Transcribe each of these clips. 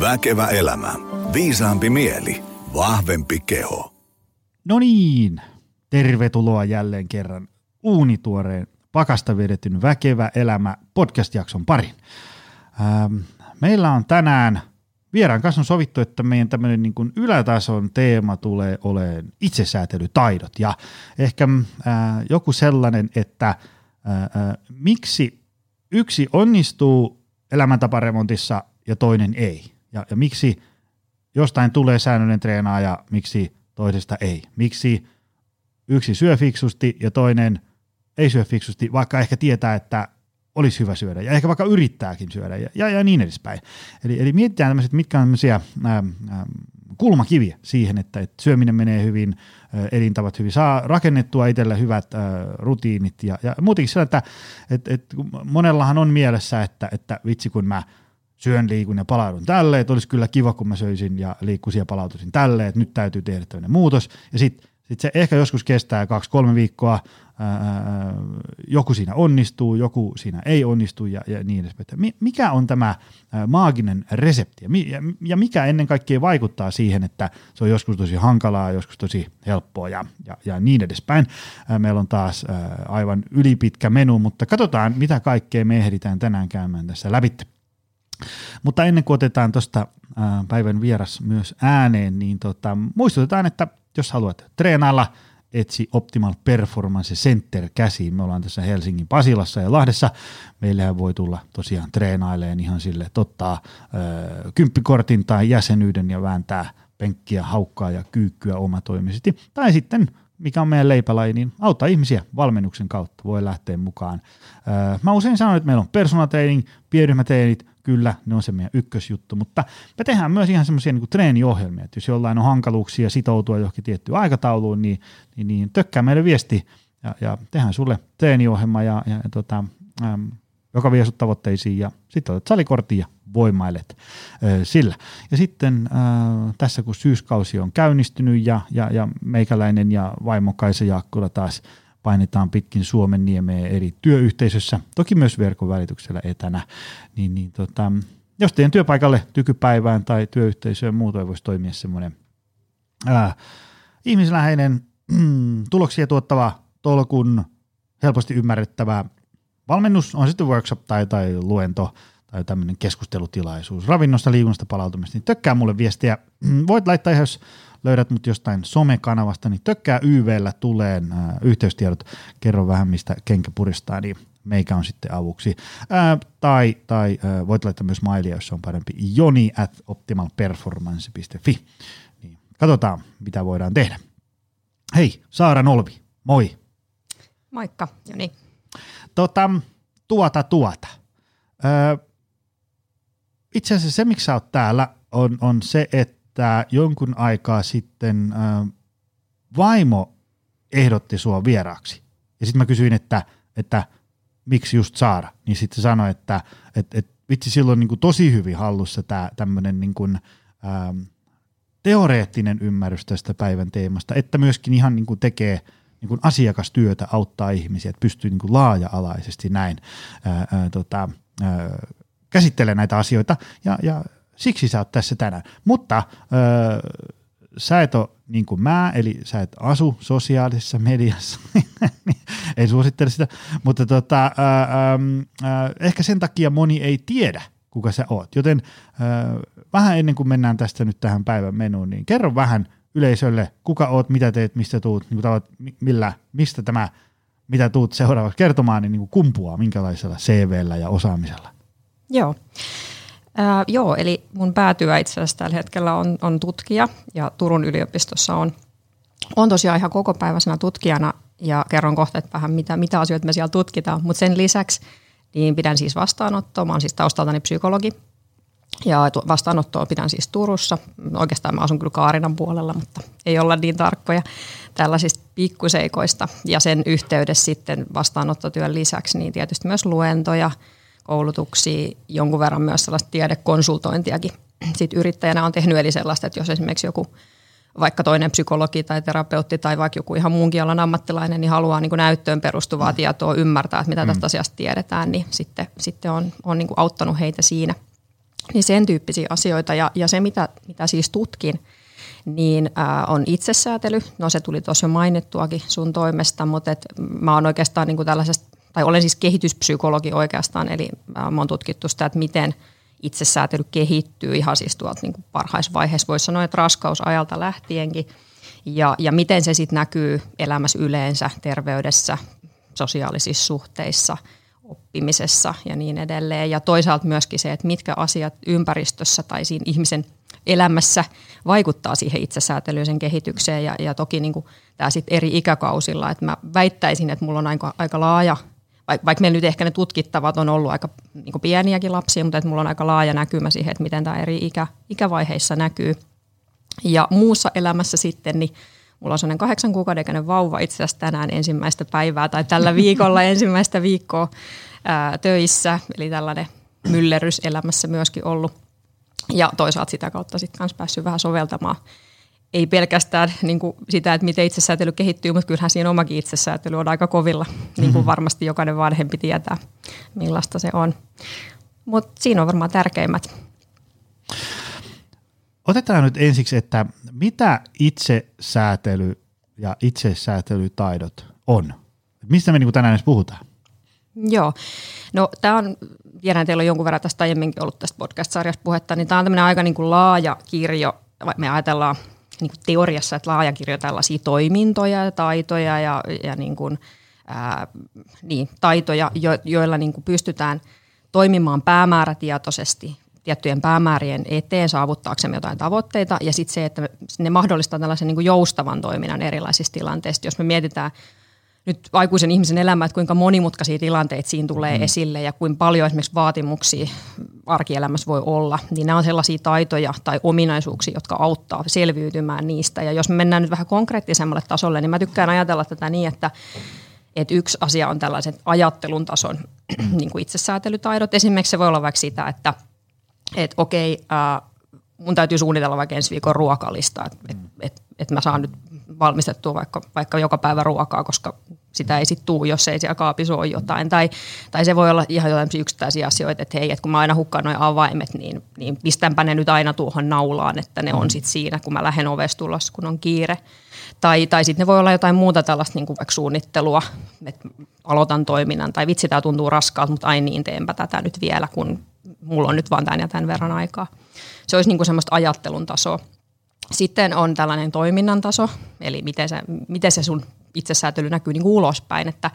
Väkevä elämä. Viisaampi mieli. Vahvempi keho. No niin, tervetuloa jälleen kerran uunituoreen pakasta vedetyn Väkevä elämä podcast-jakson parin. Ähm, meillä on tänään vieraan kanssa on sovittu, että meidän tämmöinen niin kuin ylätason teema tulee olemaan itsesäätelytaidot ja ehkä äh, joku sellainen, että äh, äh, miksi yksi onnistuu elämäntaparemontissa ja toinen ei ja, ja miksi jostain tulee säännöllinen treenaaja, miksi toisesta ei, miksi yksi syö fiksusti ja toinen ei syö fiksusti, vaikka ehkä tietää, että olisi hyvä syödä ja ehkä vaikka yrittääkin syödä ja, ja, ja niin edespäin. Eli, eli mietitään tämmöiset, mitkä on tämmöisiä ää, ää, kulmakiviä siihen, että, että syöminen menee hyvin, ää, elintavat hyvin, saa rakennettua itselle hyvät ää, rutiinit ja, ja muutenkin sillä, että et, et, monellahan on mielessä, että, että vitsi kun mä syön, liikun ja palaudun tälle, että olisi kyllä kiva kun mä söisin ja liikkuisin ja palautuisin tälle, että nyt täytyy tehdä tämmöinen muutos ja sitten sitten se ehkä joskus kestää kaksi-kolme viikkoa, ää, joku siinä onnistuu, joku siinä ei onnistu ja, ja niin edespäin. Mikä on tämä maaginen resepti ja, ja mikä ennen kaikkea vaikuttaa siihen, että se on joskus tosi hankalaa, joskus tosi helppoa ja, ja, ja niin edespäin. Meillä on taas aivan ylipitkä menu, mutta katsotaan mitä kaikkea me ehditään tänään käymään tässä läpi. Mutta ennen kuin otetaan tuosta päivän vieras myös ääneen, niin tota, muistutetaan, että jos haluat treenailla, etsi Optimal Performance Center käsiin. Me ollaan tässä Helsingin Pasilassa ja Lahdessa. Meillähän voi tulla tosiaan treenaileen ihan sille, että ottaa ö, kymppikortin tai jäsenyyden ja vääntää penkkiä, haukkaa ja kyykkyä omatoimisesti. Tai sitten mikä on meidän leipälaji, niin auttaa ihmisiä valmennuksen kautta, voi lähteä mukaan. mä usein sanon, että meillä on personal training, pienryhmätreenit, kyllä, ne on se meidän ykkösjuttu, mutta me tehdään myös ihan semmoisia niin treeniohjelmia, että jos jollain on hankaluuksia sitoutua johonkin tiettyyn aikatauluun, niin, niin, niin tökkää meille viesti ja, ja tehdään sulle treeniohjelma ja, ja, ja tota, äm, joka vie sut tavoitteisiin ja sitten otat salikortin ja voimailet ö, sillä. Ja sitten ö, tässä kun syyskausi on käynnistynyt ja, ja, ja meikäläinen ja vaimo Kaisa Jaakkula taas painetaan pitkin Suomen niemeä eri työyhteisössä, toki myös verkon välityksellä etänä, niin, niin tota, jos teidän työpaikalle tykypäivään tai työyhteisöön muutoin voisi toimia semmoinen ää, ihmisläheinen, tuloksia tuottava, tolkun, helposti ymmärrettävä valmennus, on sitten workshop tai, tai luento tai tämmöinen keskustelutilaisuus ravinnosta, liikunnasta, palautumista, niin tökkää mulle viestiä. Voit laittaa jos löydät mut jostain somekanavasta, niin tökkää YVllä tulee äh, yhteystiedot, kerro vähän mistä kenkä puristaa, niin meikä on sitten avuksi. Ää, tai tai ää, voit laittaa myös mailia, jos on parempi, joni at optimalperformance.fi. Niin, katsotaan, mitä voidaan tehdä. Hei, Saara Nolvi, moi. Moikka, Joni. Tota, tuota, tuota. Öö, itse asiassa se, miksi sä oot täällä, on, on se, että jonkun aikaa sitten öö, vaimo ehdotti sua vieraaksi. Ja sitten mä kysyin, että, että miksi just Saara, niin sitten sanoi, että et, et, vitsi silloin niin kuin tosi hyvin hallussa tämä tämmöinen niin kuin, ähm, teoreettinen ymmärrys tästä päivän teemasta, että myöskin ihan niin kuin tekee niin kuin asiakastyötä, auttaa ihmisiä, että pystyy niin kuin laaja-alaisesti näin ää, ää, tota, ää, käsittelemään näitä asioita ja, ja siksi sä oot tässä tänään. Mutta ää, sä et ole niin kuin mä, eli sä et asu sosiaalisessa mediassa, niin ei suosittele sitä, mutta tota, ää, ää, ehkä sen takia moni ei tiedä, kuka sä oot. Joten ää, vähän ennen kuin mennään tästä nyt tähän päivän menuun, niin kerro vähän yleisölle, kuka oot, mitä teet, mistä tuut, niin tavat, millä, mistä tämä, mitä tuut seuraavaksi kertomaan, niin, niin kumpuaa, minkälaisella CVllä ja osaamisella. Joo. Ää, joo, eli mun päätyö itse asiassa tällä hetkellä on, on tutkija ja Turun yliopistossa on, on tosiaan ihan kokopäiväisenä tutkijana ja kerron kohta, että vähän mitä, mitä asioita me siellä tutkitaan, mutta sen lisäksi niin pidän siis vastaanottoa. Mä oon siis taustaltani psykologi ja vastaanottoa pidän siis Turussa. Oikeastaan mä asun kyllä Kaarinan puolella, mutta ei olla niin tarkkoja tällaisista pikkuseikoista. Ja sen yhteydessä sitten vastaanottotyön lisäksi niin tietysti myös luentoja, koulutuksia, jonkun verran myös sellaista tiedekonsultointiakin. Sitten yrittäjänä on tehnyt eli sellaista, että jos esimerkiksi joku vaikka toinen psykologi tai terapeutti tai vaikka joku ihan muunkin alan ammattilainen, niin haluaa niin kuin näyttöön perustuvaa mm. tietoa ymmärtää, että mitä tästä mm. asiasta tiedetään, niin sitten, sitten on, on niin kuin auttanut heitä siinä. niin sen tyyppisiä asioita. Ja, ja se, mitä, mitä siis tutkin, niin ää, on itsesäätely. No se tuli tuossa jo mainittuakin sun toimesta, mutta et mä oon oikeastaan niin kuin tällaisesta, tai olen siis kehityspsykologi oikeastaan, eli mä oon tutkittu sitä, että miten itsesäätely kehittyy ihan siis tuolta niin parhaisvaiheessa, voisi sanoa, että raskausajalta lähtienkin, ja, ja miten se sitten näkyy elämässä yleensä, terveydessä, sosiaalisissa suhteissa – oppimisessa ja niin edelleen. Ja toisaalta myöskin se, että mitkä asiat ympäristössä tai siinä ihmisen elämässä vaikuttaa siihen itsesäätelyyn, sen kehitykseen ja, ja toki niin kuin tämä sitten eri ikäkausilla. Että mä väittäisin, että mulla on aika, aika laaja, vaikka meillä nyt ehkä ne tutkittavat on ollut aika niin pieniäkin lapsia, mutta että mulla on aika laaja näkymä siihen, että miten tämä eri ikä, ikävaiheissa näkyy. Ja muussa elämässä sitten, niin Mulla on sellainen kahdeksan kuukauden vauva itse asiassa tänään ensimmäistä päivää tai tällä viikolla ensimmäistä viikkoa ää, töissä. Eli tällainen myllerys elämässä myöskin ollut. Ja toisaalta sitä kautta sitten myös päässyt vähän soveltamaan ei pelkästään niin kuin sitä, että miten itsesäätely kehittyy, mutta kyllähän siinä omakin itsesäätely on aika kovilla, niin kuin mhm. varmasti jokainen vanhempi tietää, millaista se on. Mutta siinä on varmaan tärkeimmät Otetaan nyt ensiksi, että mitä itsesäätely ja itsesäätelytaidot on? Mistä me niin tänään edes puhutaan? Joo, no tämä on, tiedän teillä on jonkun verran tästä aiemminkin ollut tästä podcast-sarjasta puhetta, niin tämä on tämmöinen aika niin kuin laaja kirjo, me ajatellaan niin kuin teoriassa, että laaja kirjo tällaisia toimintoja ja taitoja ja, ja niin kuin, ää, niin, taitoja, jo, joilla niin kuin pystytään toimimaan päämäärätietoisesti tiettyjen päämäärien eteen saavuttaaksemme jotain tavoitteita ja sitten se, että ne mahdollistaa tällaisen niin kuin joustavan toiminnan erilaisissa tilanteissa. Jos me mietitään nyt aikuisen ihmisen elämää, että kuinka monimutkaisia tilanteita siinä tulee mm. esille ja kuinka paljon esimerkiksi vaatimuksia arkielämässä voi olla, niin nämä on sellaisia taitoja tai ominaisuuksia, jotka auttaa selviytymään niistä. Ja jos me mennään nyt vähän konkreettisemmalle tasolle, niin mä tykkään ajatella tätä niin, että että yksi asia on tällaisen ajattelun tason niin kuin itsesäätelytaidot. Esimerkiksi se voi olla vaikka sitä, että – että okei, mun täytyy suunnitella vaikka ensi viikon ruokalista, että et, et, et mä saan nyt valmistettua vaikka, vaikka joka päivä ruokaa, koska sitä ei sitten tuu, jos ei siellä kaapissa ole jotain. Tai, tai se voi olla ihan jotain yksittäisiä asioita, että hei, että kun mä aina hukkaan noin avaimet, niin, niin pistänpä ne nyt aina tuohon naulaan, että ne on sitten siinä, kun mä lähden ovesta tulossa, kun on kiire. Tai, tai sitten ne voi olla jotain muuta tällaista niin kuin vaikka suunnittelua, että aloitan toiminnan, tai vitsi tämä tuntuu raskaalta, mutta ai niin, teenpä tätä nyt vielä, kun mulla on nyt vaan tämän ja tämän verran aikaa. Se olisi niin kuin semmoista ajattelun tasoa. Sitten on tällainen toiminnan taso, eli miten se, miten se sun itsesäätely näkyy niin kuin ulospäin, että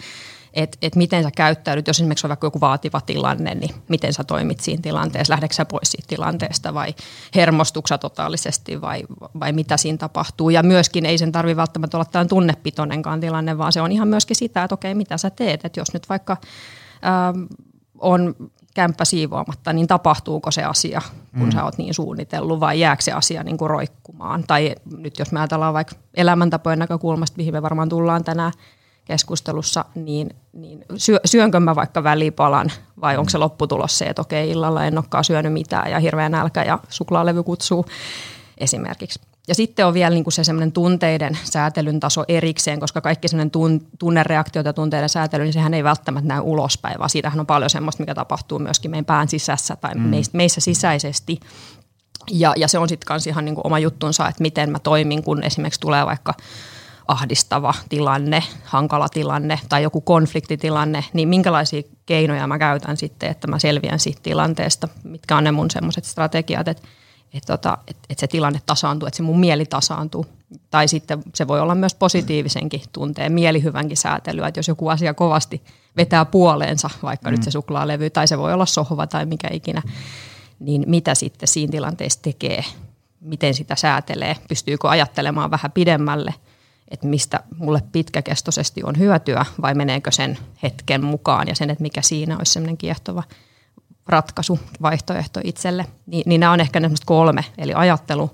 et, et miten sä käyttäydyt, jos esimerkiksi on vaikka joku vaativa tilanne, niin miten sä toimit siinä tilanteessa, lähdetkö sä pois siitä tilanteesta vai hermostuksa totaalisesti vai, vai mitä siinä tapahtuu. Ja myöskin ei sen tarvi välttämättä olla tämän tunnepitoinenkaan tilanne, vaan se on ihan myöskin sitä, että okei, mitä sä teet, että jos nyt vaikka ähm, on kämppä siivoamatta, niin tapahtuuko se asia, kun mm. sä oot niin suunnitellut, vai jääkö se asia niin kuin roikkumaan? Tai nyt jos me ajatellaan vaikka elämäntapojen näkökulmasta, mihin me varmaan tullaan tänään keskustelussa, niin, niin syö, syönkö mä vaikka välipalan, vai onko se lopputulos se, että okei, illalla en olekaan syönyt mitään ja hirveä nälkä ja suklaalevy kutsuu esimerkiksi. Ja sitten on vielä niin kuin se semmoinen tunteiden säätelyn taso erikseen, koska kaikki semmoinen tun, tunnereaktiot ja tunteiden säätely, niin sehän ei välttämättä näy ulospäin, vaan siitähän on paljon semmoista, mikä tapahtuu myöskin meidän pään sisässä tai mm. meissä sisäisesti. Ja, ja se on sitten myös ihan niin kuin oma juttunsa, että miten mä toimin, kun esimerkiksi tulee vaikka ahdistava tilanne, hankala tilanne tai joku konfliktitilanne, niin minkälaisia keinoja mä käytän sitten, että mä selviän siitä tilanteesta, mitkä on ne mun semmoiset strategiat, että että tota, et, et se tilanne tasaantuu, että se mun mieli tasaantuu. Tai sitten se voi olla myös positiivisenkin tunteen, mielihyvänkin säätelyä, että jos joku asia kovasti vetää puoleensa, vaikka mm. nyt se suklaalevy, tai se voi olla sohva tai mikä ikinä, niin mitä sitten siinä tilanteessa tekee, miten sitä säätelee, pystyykö ajattelemaan vähän pidemmälle, että mistä mulle pitkäkestoisesti on hyötyä vai meneekö sen hetken mukaan ja sen, että mikä siinä olisi semmoinen kiehtova – ratkaisu, vaihtoehto itselle, niin, niin nämä on ehkä ne kolme, eli ajattelu,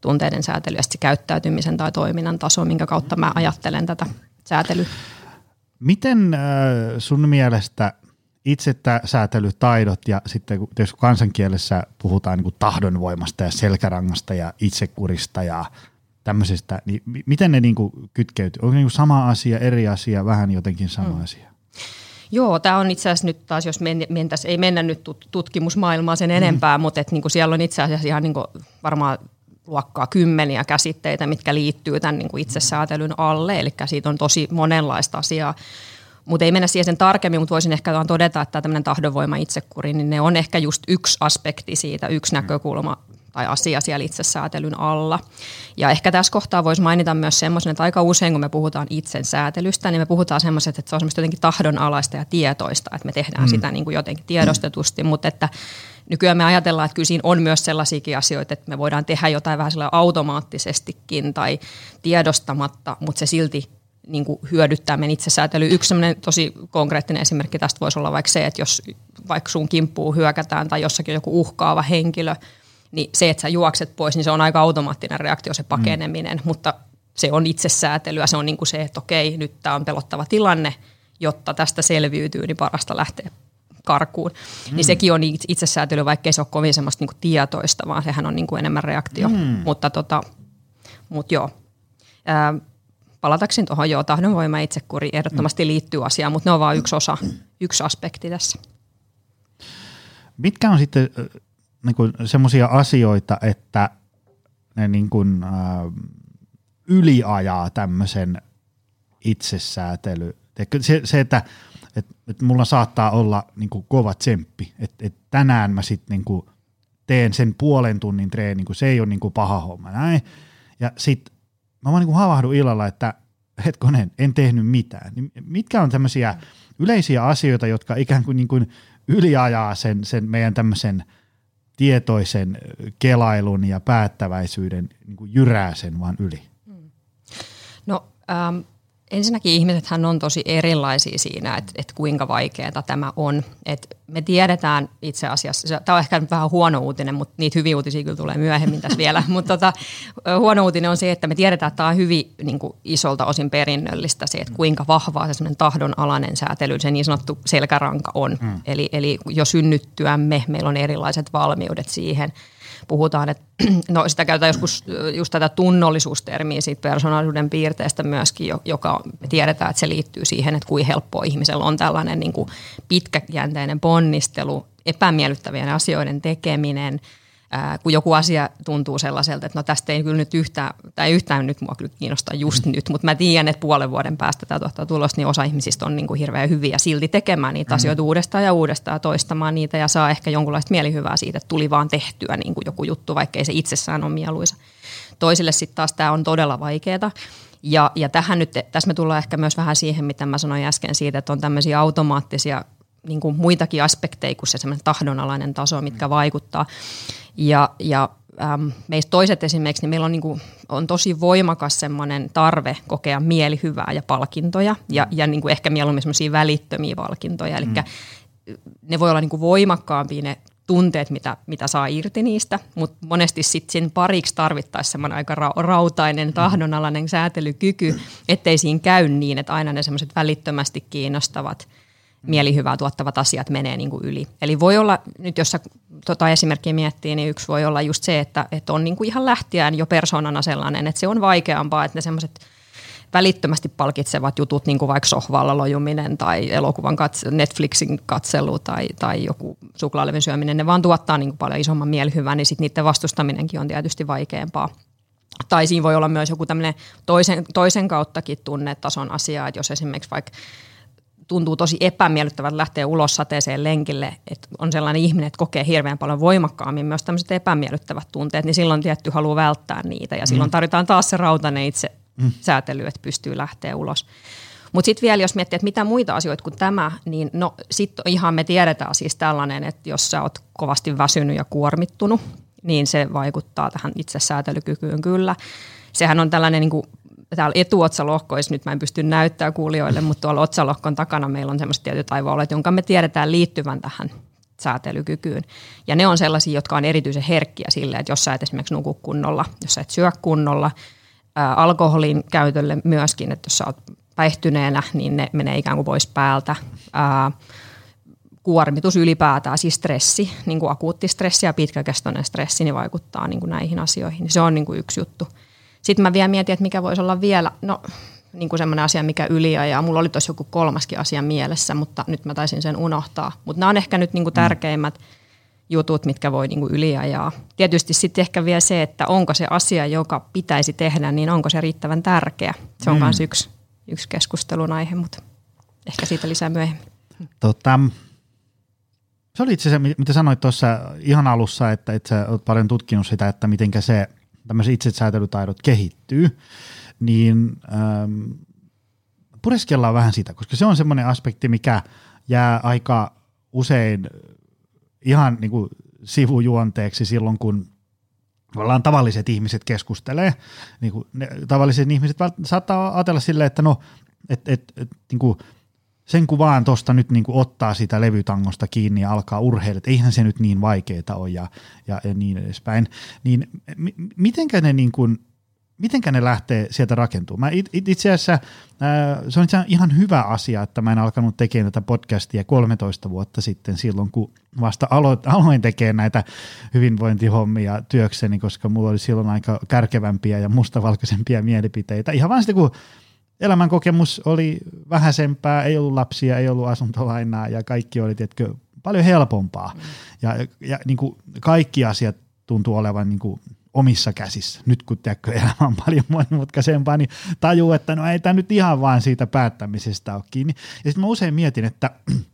tunteiden säätely ja sitten käyttäytymisen tai toiminnan taso, minkä kautta mä ajattelen tätä säätelyä. Miten äh, sun mielestä itse säätelytaidot ja sitten jos kansankielessä puhutaan niin kuin tahdonvoimasta ja selkärangasta ja itsekurista ja tämmöisestä, niin miten ne niin kuin kytkeytyy? Onko niin kuin sama asia, eri asia, vähän jotenkin sama mm. asia? Joo, tämä on itse asiassa nyt taas, jos mentäisiin, ei mennä nyt tutkimusmaailmaan sen enempää, mm. mutta et, niinku siellä on itse asiassa ihan niinku, varmaan luokkaa kymmeniä käsitteitä, mitkä liittyy tämän niin kuin itsesäätelyn alle, eli siitä on tosi monenlaista asiaa. Mutta ei mennä siihen sen tarkemmin, mutta voisin ehkä vaan todeta, että tämmöinen tahdonvoima itsekuri, niin ne on ehkä just yksi aspekti siitä, yksi näkökulma tai asia siellä itsesäätelyn alla. Ja ehkä tässä kohtaa voisi mainita myös semmoisen, että aika usein kun me puhutaan itsensäätelystä, niin me puhutaan semmoiset, että se on semmoista jotenkin tahdonalaista ja tietoista, että me tehdään mm. sitä niin kuin jotenkin tiedostetusti, mm. mutta että nykyään me ajatellaan, että kyllä siinä on myös sellaisiakin asioita, että me voidaan tehdä jotain vähän automaattisestikin tai tiedostamatta, mutta se silti niin kuin hyödyttää meidän itsesäätely. Yksi tosi konkreettinen esimerkki tästä voisi olla vaikka se, että jos vaikka sun kimppuun hyökätään tai jossakin joku uhkaava henkilö, niin se, että sä juokset pois, niin se on aika automaattinen reaktio se pakeneminen, mm. mutta se on itsesäätelyä, se on niin kuin se, että okei, nyt tämä on pelottava tilanne, jotta tästä selviytyy, niin parasta lähteä karkuun. Niin mm. Niin sekin on itsesäätely, vaikka se ole kovin semmoista niin kuin tietoista, vaan sehän on niin kuin enemmän reaktio. Mm. Mutta tota, mut joo. Ää, palatakseni tuohon, joo, tahdonvoima ja itsekuri ehdottomasti mm. liittyy asiaan, mutta ne on vain yksi osa, yksi aspekti tässä. Mitkä on sitten niin semmoisia asioita, että ne niin kuin, äh, yliajaa tämmöisen itsesäätely. Se, se että et, et mulla saattaa olla niin kuin kova tsemppi, että et tänään mä sitten niin teen sen puolen tunnin treenin, kun se ei ole niin kuin paha homma. Näin. Ja sitten mä vaan niin havahdun illalla, että hetkonen, en tehnyt mitään. Niin mitkä on tämmöisiä yleisiä asioita, jotka ikään kuin, niin kuin yliajaa sen, sen meidän tämmöisen tietoisen kelailun ja päättäväisyyden niin jyrää sen vaan yli? No ähm, Ensinnäkin ihmisethän on tosi erilaisia siinä, että, että kuinka vaikeaa tämä on. Et me tiedetään itse asiassa, tämä on ehkä vähän huono uutinen, mutta niitä hyviä uutisia kyllä tulee myöhemmin tässä vielä, mutta tota, huono uutinen on se, että me tiedetään, että tämä on hyvin niin kuin isolta osin perinnöllistä se, että kuinka vahvaa se tahdonalainen säätely, se niin sanottu selkäranka on. Hmm. Eli, eli jo synnyttyämme meillä on erilaiset valmiudet siihen – puhutaan, että no sitä käytetään joskus just tätä tunnollisuustermiä siitä persoonallisuuden piirteestä myöskin, joka tiedetään, että se liittyy siihen, että kuinka helppoa ihmisellä on tällainen niin kuin pitkäjänteinen ponnistelu, epämiellyttävien asioiden tekeminen – ää, kun joku asia tuntuu sellaiselta, että no tästä ei kyllä nyt yhtään, tai yhtään nyt mua kyllä kiinnostaa just mm. nyt, mutta mä tiedän, että puolen vuoden päästä tämä tuottaa tulos, niin osa ihmisistä on niin kuin hirveän hyviä silti tekemään niitä mm. asioita uudestaan ja uudestaan toistamaan niitä ja saa ehkä jonkunlaista mielihyvää siitä, että tuli vaan tehtyä niin kuin joku juttu, vaikka ei se itsessään ole mieluisa. Toisille sitten taas tämä on todella vaikeaa. Ja, ja tähän nyt, tässä me tullaan ehkä myös vähän siihen, mitä mä sanoin äsken siitä, että on tämmöisiä automaattisia niin kuin muitakin aspekteja kuin se semmoinen tahdonalainen taso, mitkä vaikuttaa. Ja, ja ähm, meistä toiset esimerkiksi, niin meillä on, niin kuin, on tosi voimakas semmoinen tarve kokea mielihyvää ja palkintoja ja, ja niin kuin ehkä mieluummin semmoisia välittömiä palkintoja. Eli mm. ne voi olla niin kuin voimakkaampia ne tunteet, mitä, mitä saa irti niistä, mutta monesti sitten sen pariksi tarvittaisiin semmoinen aika ra- rautainen, tahdonalainen säätelykyky, ettei siinä käy niin, että aina ne semmoiset välittömästi kiinnostavat – mielihyvää tuottavat asiat menee niin kuin yli. Eli voi olla, nyt jos sä tota esimerkkiä miettii, niin yksi voi olla just se, että, että on niin kuin ihan lähtiään jo persoonana sellainen, että se on vaikeampaa, että ne semmoiset välittömästi palkitsevat jutut, niin kuin vaikka sohvalla lojuminen tai elokuvan katse, Netflixin katselu tai, tai joku suklaalevyn syöminen, ne vaan tuottaa niin kuin paljon isomman mielihyvän, niin sitten niiden vastustaminenkin on tietysti vaikeampaa. Tai siinä voi olla myös joku tämmöinen toisen, toisen kauttakin tunnetason asia, että jos esimerkiksi vaikka tuntuu tosi epämiellyttävältä lähteä ulos sateeseen lenkille, että on sellainen ihminen, että kokee hirveän paljon voimakkaammin myös tämmöiset epämiellyttävät tunteet, niin silloin tietty haluaa välttää niitä ja silloin mm. tarvitaan taas se rautainen itse mm. säätely, että pystyy lähteä ulos. Mutta sitten vielä, jos miettii, että mitä muita asioita kuin tämä, niin no sitten ihan me tiedetään siis tällainen, että jos sä oot kovasti väsynyt ja kuormittunut, niin se vaikuttaa tähän itsesäätelykykyyn kyllä. Sehän on tällainen niin kuin täällä etuotsalohkoissa, nyt mä en pysty näyttämään kuulijoille, mutta tuolla otsalohkon takana meillä on semmoiset tietyt aivoalueet, jonka me tiedetään liittyvän tähän säätelykykyyn. Ja ne on sellaisia, jotka on erityisen herkkiä sille, että jos sä et esimerkiksi nuku kunnolla, jos sä et syö kunnolla, ää, alkoholin käytölle myöskin, että jos sä oot päihtyneenä, niin ne menee ikään kuin pois päältä. Ää, kuormitus ylipäätään, siis stressi, niin kuin akuutti stressi ja pitkäkestoinen stressi, niin vaikuttaa niin kuin näihin asioihin. Se on niin kuin yksi juttu. Sitten mä vielä mietin, että mikä voisi olla vielä, no niin kuin semmoinen asia, mikä yliajaa. Mulla oli tuossa joku kolmaskin asia mielessä, mutta nyt mä taisin sen unohtaa. Mutta nämä on ehkä nyt niin kuin tärkeimmät jutut, mitkä voi niin kuin yliajaa. Tietysti sitten ehkä vielä se, että onko se asia, joka pitäisi tehdä, niin onko se riittävän tärkeä. Se on myös mm. yksi, yksi keskustelun aihe, mutta ehkä siitä lisää myöhemmin. Tota, se oli itse asiassa, mitä sanoit tuossa ihan alussa, että, että sä oot paljon tutkinut sitä, että miten se tämmöiset itsesäätelytaidot kehittyy, niin ähm, pureskellaan vähän sitä, koska se on semmoinen aspekti, mikä jää aika usein ihan niin kuin sivujuonteeksi silloin, kun ollaan tavalliset ihmiset keskustelee. Niin kuin ne, tavalliset ihmiset saattaa ajatella silleen, että no, et, et, et, niin kuin sen kun vaan tuosta nyt niin kuin ottaa sitä levytangosta kiinni ja alkaa urheilla, että eihän se nyt niin vaikeaa ole ja, ja, ja niin edespäin, niin m- mitenkä ne niin kuin, mitenkä ne lähtee sieltä rakentumaan? Mä it, it, itse asiassa äh, se on ihan hyvä asia, että mä en alkanut tekemään tätä podcastia 13 vuotta sitten silloin, kun vasta aloin, aloin tekemään näitä hyvinvointihommia työkseni, koska mulla oli silloin aika kärkevämpiä ja mustavalkoisempia mielipiteitä. Ihan vaan sitten, kun elämän kokemus oli vähäisempää, ei ollut lapsia, ei ollut asuntolainaa ja kaikki oli tietkö, paljon helpompaa. Mm. Ja, ja niin kuin kaikki asiat tuntuu olevan niin kuin omissa käsissä. Nyt kun tiedätkö, elämä on paljon monimutkaisempaa, niin tajuu, että no ei tämä nyt ihan vaan siitä päättämisestä ole kiinni. Ja sitten mä usein mietin, että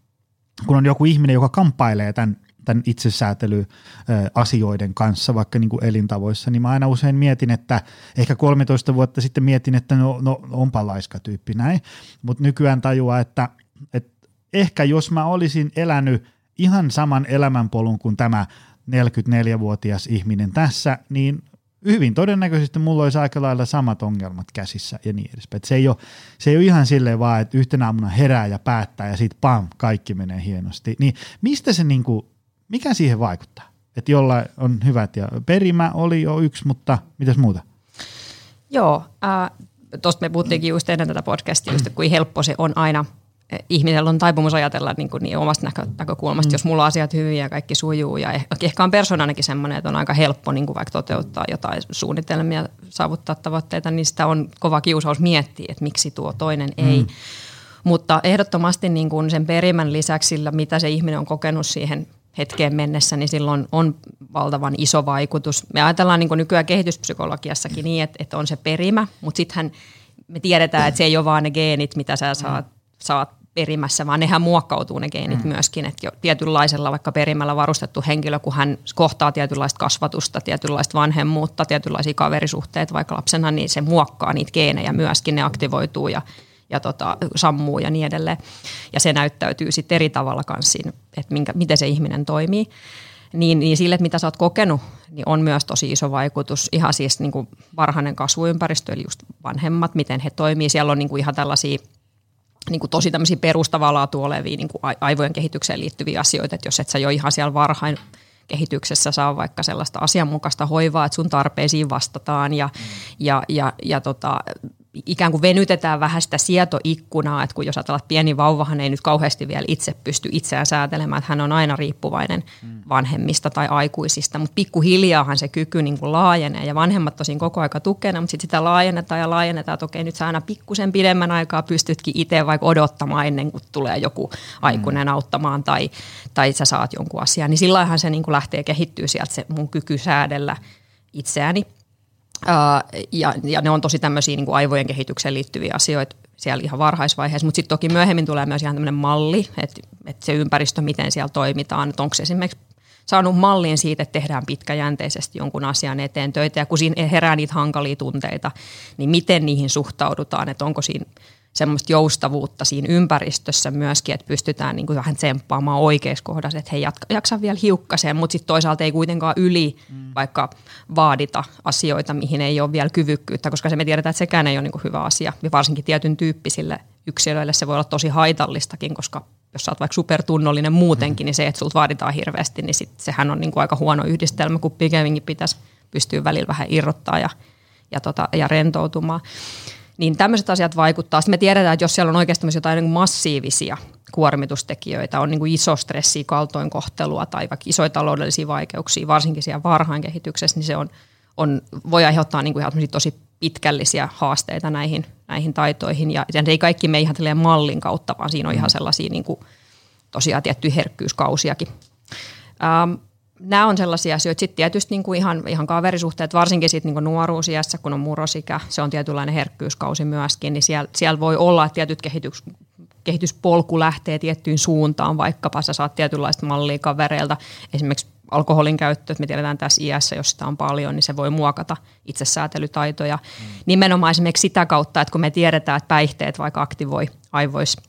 kun on joku ihminen, joka kamppailee tämän tämän itsesäätelyasioiden kanssa, vaikka niin kuin elintavoissa, niin mä aina usein mietin, että ehkä 13 vuotta sitten mietin, että no, no onpa laiska tyyppi näin, mutta nykyään tajua, että, että ehkä jos mä olisin elänyt ihan saman elämänpolun kuin tämä 44-vuotias ihminen tässä, niin hyvin todennäköisesti mulla olisi aika lailla samat ongelmat käsissä ja niin edespäin. Se ei, ole, se ei ole ihan silleen vaan, että yhtenä aamuna herää ja päättää ja sitten pam, kaikki menee hienosti. Niin mistä se niin kuin mikä siihen vaikuttaa? Että jolla on hyvät ja perimä oli jo yksi, mutta mitäs muuta? Joo, äh, tuosta me puhuttiinkin just ennen tätä podcastia, just, kuin helppo se on aina e, ihmisellä on taipumus ajatella niin, kuin niin omasta näkö, näkökulmasta, mm. jos mulla on asiat hyvin ja kaikki sujuu. Ja ehkä on persoonanakin semmoinen, että on aika helppo niin kuin vaikka toteuttaa jotain suunnitelmia, saavuttaa tavoitteita, niin sitä on kova kiusaus miettiä, että miksi tuo toinen ei. Mm. Mutta ehdottomasti niin kuin sen perimän lisäksi sillä, mitä se ihminen on kokenut siihen – hetkeen mennessä, niin silloin on valtavan iso vaikutus. Me ajatellaan niin kuin nykyään kehityspsykologiassakin niin, että, että on se perimä, mutta sittenhän me tiedetään, että se ei ole vaan ne geenit, mitä sä saat, saat perimässä, vaan nehän muokkautuu ne geenit mm. myöskin, että jo tietynlaisella vaikka perimällä varustettu henkilö, kun hän kohtaa tietynlaista kasvatusta, tietynlaista vanhemmuutta, tietynlaisia kaverisuhteita vaikka lapsena, niin se muokkaa niitä geenejä myöskin, ne aktivoituu ja ja tota, sammuu ja niin edelleen. Ja se näyttäytyy sitten eri tavalla kanssa siinä, että minkä, miten se ihminen toimii. Niin, niin sille, mitä sä oot kokenut, niin on myös tosi iso vaikutus. Ihan siis niin kuin varhainen kasvuympäristö, eli just vanhemmat, miten he toimii. Siellä on niin kuin ihan tällaisia niin kuin tosi tämmöisiä perustavaa laatua olevia niin kuin aivojen kehitykseen liittyviä asioita, että jos et sä jo ihan siellä varhain kehityksessä saa vaikka sellaista asianmukaista hoivaa, että sun tarpeisiin vastataan ja, ja, ja, ja tota, ikään kuin venytetään vähän sitä sietoikkunaa, että kun jos ajatellaan, että pieni vauvahan ei nyt kauheasti vielä itse pysty itseään säätelemään, että hän on aina riippuvainen mm. vanhemmista tai aikuisista, mutta pikkuhiljaahan se kyky niin kuin laajenee ja vanhemmat tosin koko aika tukena, mutta sitten sitä laajennetaan ja laajennetaan, että okei nyt sä aina pikkusen pidemmän aikaa pystytkin itse vaikka odottamaan ennen kuin tulee joku aikuinen mm. auttamaan tai, tai sä saat jonkun asian, niin silloinhan se niin kuin lähtee kehittyä sieltä se mun kyky säädellä itseäni ja, ja ne on tosi tämmöisiä niin kuin aivojen kehitykseen liittyviä asioita siellä ihan varhaisvaiheessa, mutta sitten toki myöhemmin tulee myös ihan tämmöinen malli, että, että se ympäristö, miten siellä toimitaan, että onko se esimerkiksi saanut mallin siitä, että tehdään pitkäjänteisesti jonkun asian eteen töitä. Ja kun siinä herää niitä hankalia tunteita, niin miten niihin suhtaudutaan, että onko siinä semmoista joustavuutta siinä ympäristössä myöskin, että pystytään niin kuin vähän tsemppaamaan oikeassa kohdassa, että hei, jatka, jaksa vielä hiukkaseen, mutta sitten toisaalta ei kuitenkaan yli mm. vaikka vaadita asioita, mihin ei ole vielä kyvykkyyttä, koska se me tiedetään, että sekään ei ole niin kuin hyvä asia. Ja varsinkin tietyn tyyppisille yksilöille se voi olla tosi haitallistakin, koska jos sä oot vaikka supertunnollinen muutenkin, mm. niin se, että sulta vaaditaan hirveästi, niin sit sehän on niin kuin aika huono yhdistelmä, kun pikemminkin pitäisi pystyä välillä vähän irrottaa ja, ja, tota, ja rentoutumaan. Niin tämmöiset asiat vaikuttaa. Sitten me tiedetään, että jos siellä on oikeasti jotain niin massiivisia kuormitustekijöitä, on niin kuin iso stressi, kaltoinkohtelua tai vaikka isoja taloudellisia vaikeuksia, varsinkin siellä varhain kehityksessä, niin se on, on, voi aiheuttaa niin kuin ihan tosi pitkällisiä haasteita näihin, näihin taitoihin. Ja ei kaikki me ihan mallin kautta, vaan siinä on ihan mm. sellaisia niin kuin, tosiaan tiettyjä herkkyyskausiakin. Ähm, nämä on sellaisia asioita. Sitten tietysti niin kuin ihan, ihan kaverisuhteet, varsinkin sitten niin nuoruusiässä, kun on murrosikä, se on tietynlainen herkkyyskausi myöskin, niin siellä, siellä voi olla, että tietyt kehitys, kehityspolku lähtee tiettyyn suuntaan, vaikkapa sä saat tietynlaista mallia kavereilta. Esimerkiksi alkoholin käyttö, että me tiedetään tässä iässä, jos sitä on paljon, niin se voi muokata itsesäätelytaitoja. Mm. Nimenomaan esimerkiksi sitä kautta, että kun me tiedetään, että päihteet vaikka aktivoi aivoissa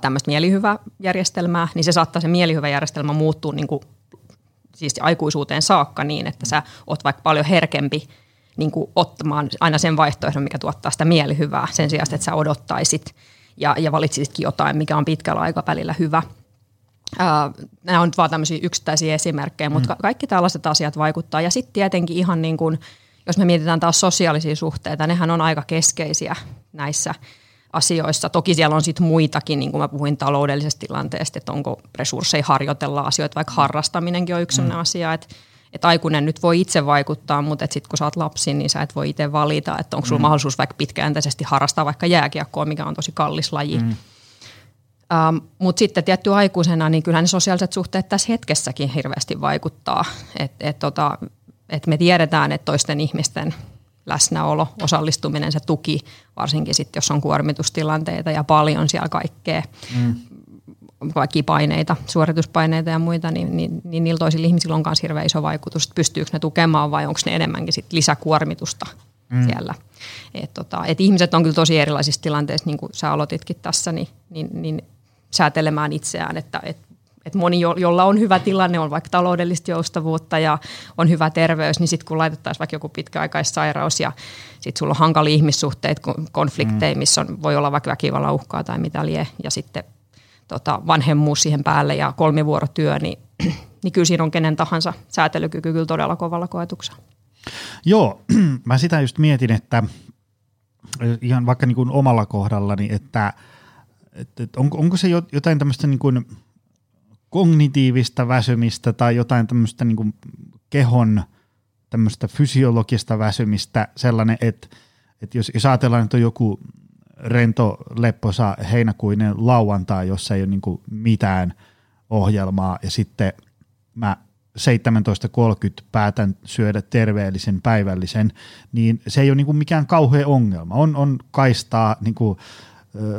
tämmöistä mielihyväjärjestelmää, niin se saattaa se mielihyväjärjestelmä muuttua niin kuin, siis aikuisuuteen saakka niin, että sä oot vaikka paljon herkempi niin kuin ottamaan aina sen vaihtoehdon, mikä tuottaa sitä mielihyvää sen sijaan, että sä odottaisit ja, ja valitsisitkin jotain, mikä on pitkällä aikavälillä hyvä. Ää, nämä on nyt vaan tämmöisiä yksittäisiä esimerkkejä, mutta mm. kaikki tällaiset asiat vaikuttaa. Ja sitten tietenkin ihan niin kuin, jos me mietitään taas sosiaalisia suhteita, nehän on aika keskeisiä näissä – asioissa. Toki siellä on sitten muitakin, niin kuin mä puhuin taloudellisesta tilanteesta, että onko resursseja harjoitella asioita, vaikka harrastaminenkin on yksi mm. asia, että että aikuinen nyt voi itse vaikuttaa, mutta sitten kun sä oot lapsi, niin sä et voi itse valita, että onko sulla mm. mahdollisuus vaikka pitkäjänteisesti harrastaa vaikka jääkiekkoa, mikä on tosi kallis laji. Mm. Um, mutta sitten tietty aikuisena, niin kyllä ne sosiaaliset suhteet tässä hetkessäkin hirveästi vaikuttaa. Että et tota, et me tiedetään, että toisten ihmisten läsnäolo, osallistuminen, se tuki, varsinkin sitten jos on kuormitustilanteita ja paljon siellä kaikkea, mm. kaikkia paineita, suorituspaineita ja muita, niin, niin, niin niillä toisilla ihmisillä on myös hirveän iso vaikutus, että pystyykö ne tukemaan vai onko ne enemmänkin sit lisäkuormitusta mm. siellä. Et tota, et ihmiset on kyllä tosi erilaisissa tilanteissa, niin kuin sä aloititkin tässä, niin, niin, niin säätelemään itseään, että, että että moni, jolla on hyvä tilanne, on vaikka taloudellista joustavuutta ja on hyvä terveys, niin sitten kun laitettaisiin vaikka joku pitkäaikaissairaus ja sitten sulla on hankalia ihmissuhteet, konflikteja, mm. missä on, voi olla vaikka väkivallan uhkaa tai mitä lie, ja sitten tota, vanhemmuus siihen päälle ja kolmivuorotyö, niin, niin kyllä siinä on kenen tahansa säätelykyky kyllä todella kovalla koetuksella. Joo, mä sitä just mietin, että ihan vaikka niin kuin omalla kohdallani, että, että onko, onko se jotain tämmöistä niin kuin – kognitiivista väsymistä tai jotain tämmöistä niin kehon tämmöistä fysiologista väsymistä, sellainen, että, että jos, jos ajatellaan, että on joku rento, lepposa, heinäkuinen lauantai, jossa ei ole niin mitään ohjelmaa ja sitten mä 17.30 päätän syödä terveellisen päivällisen, niin se ei ole niin mikään kauhea ongelma. On, on kaistaa niin kuin,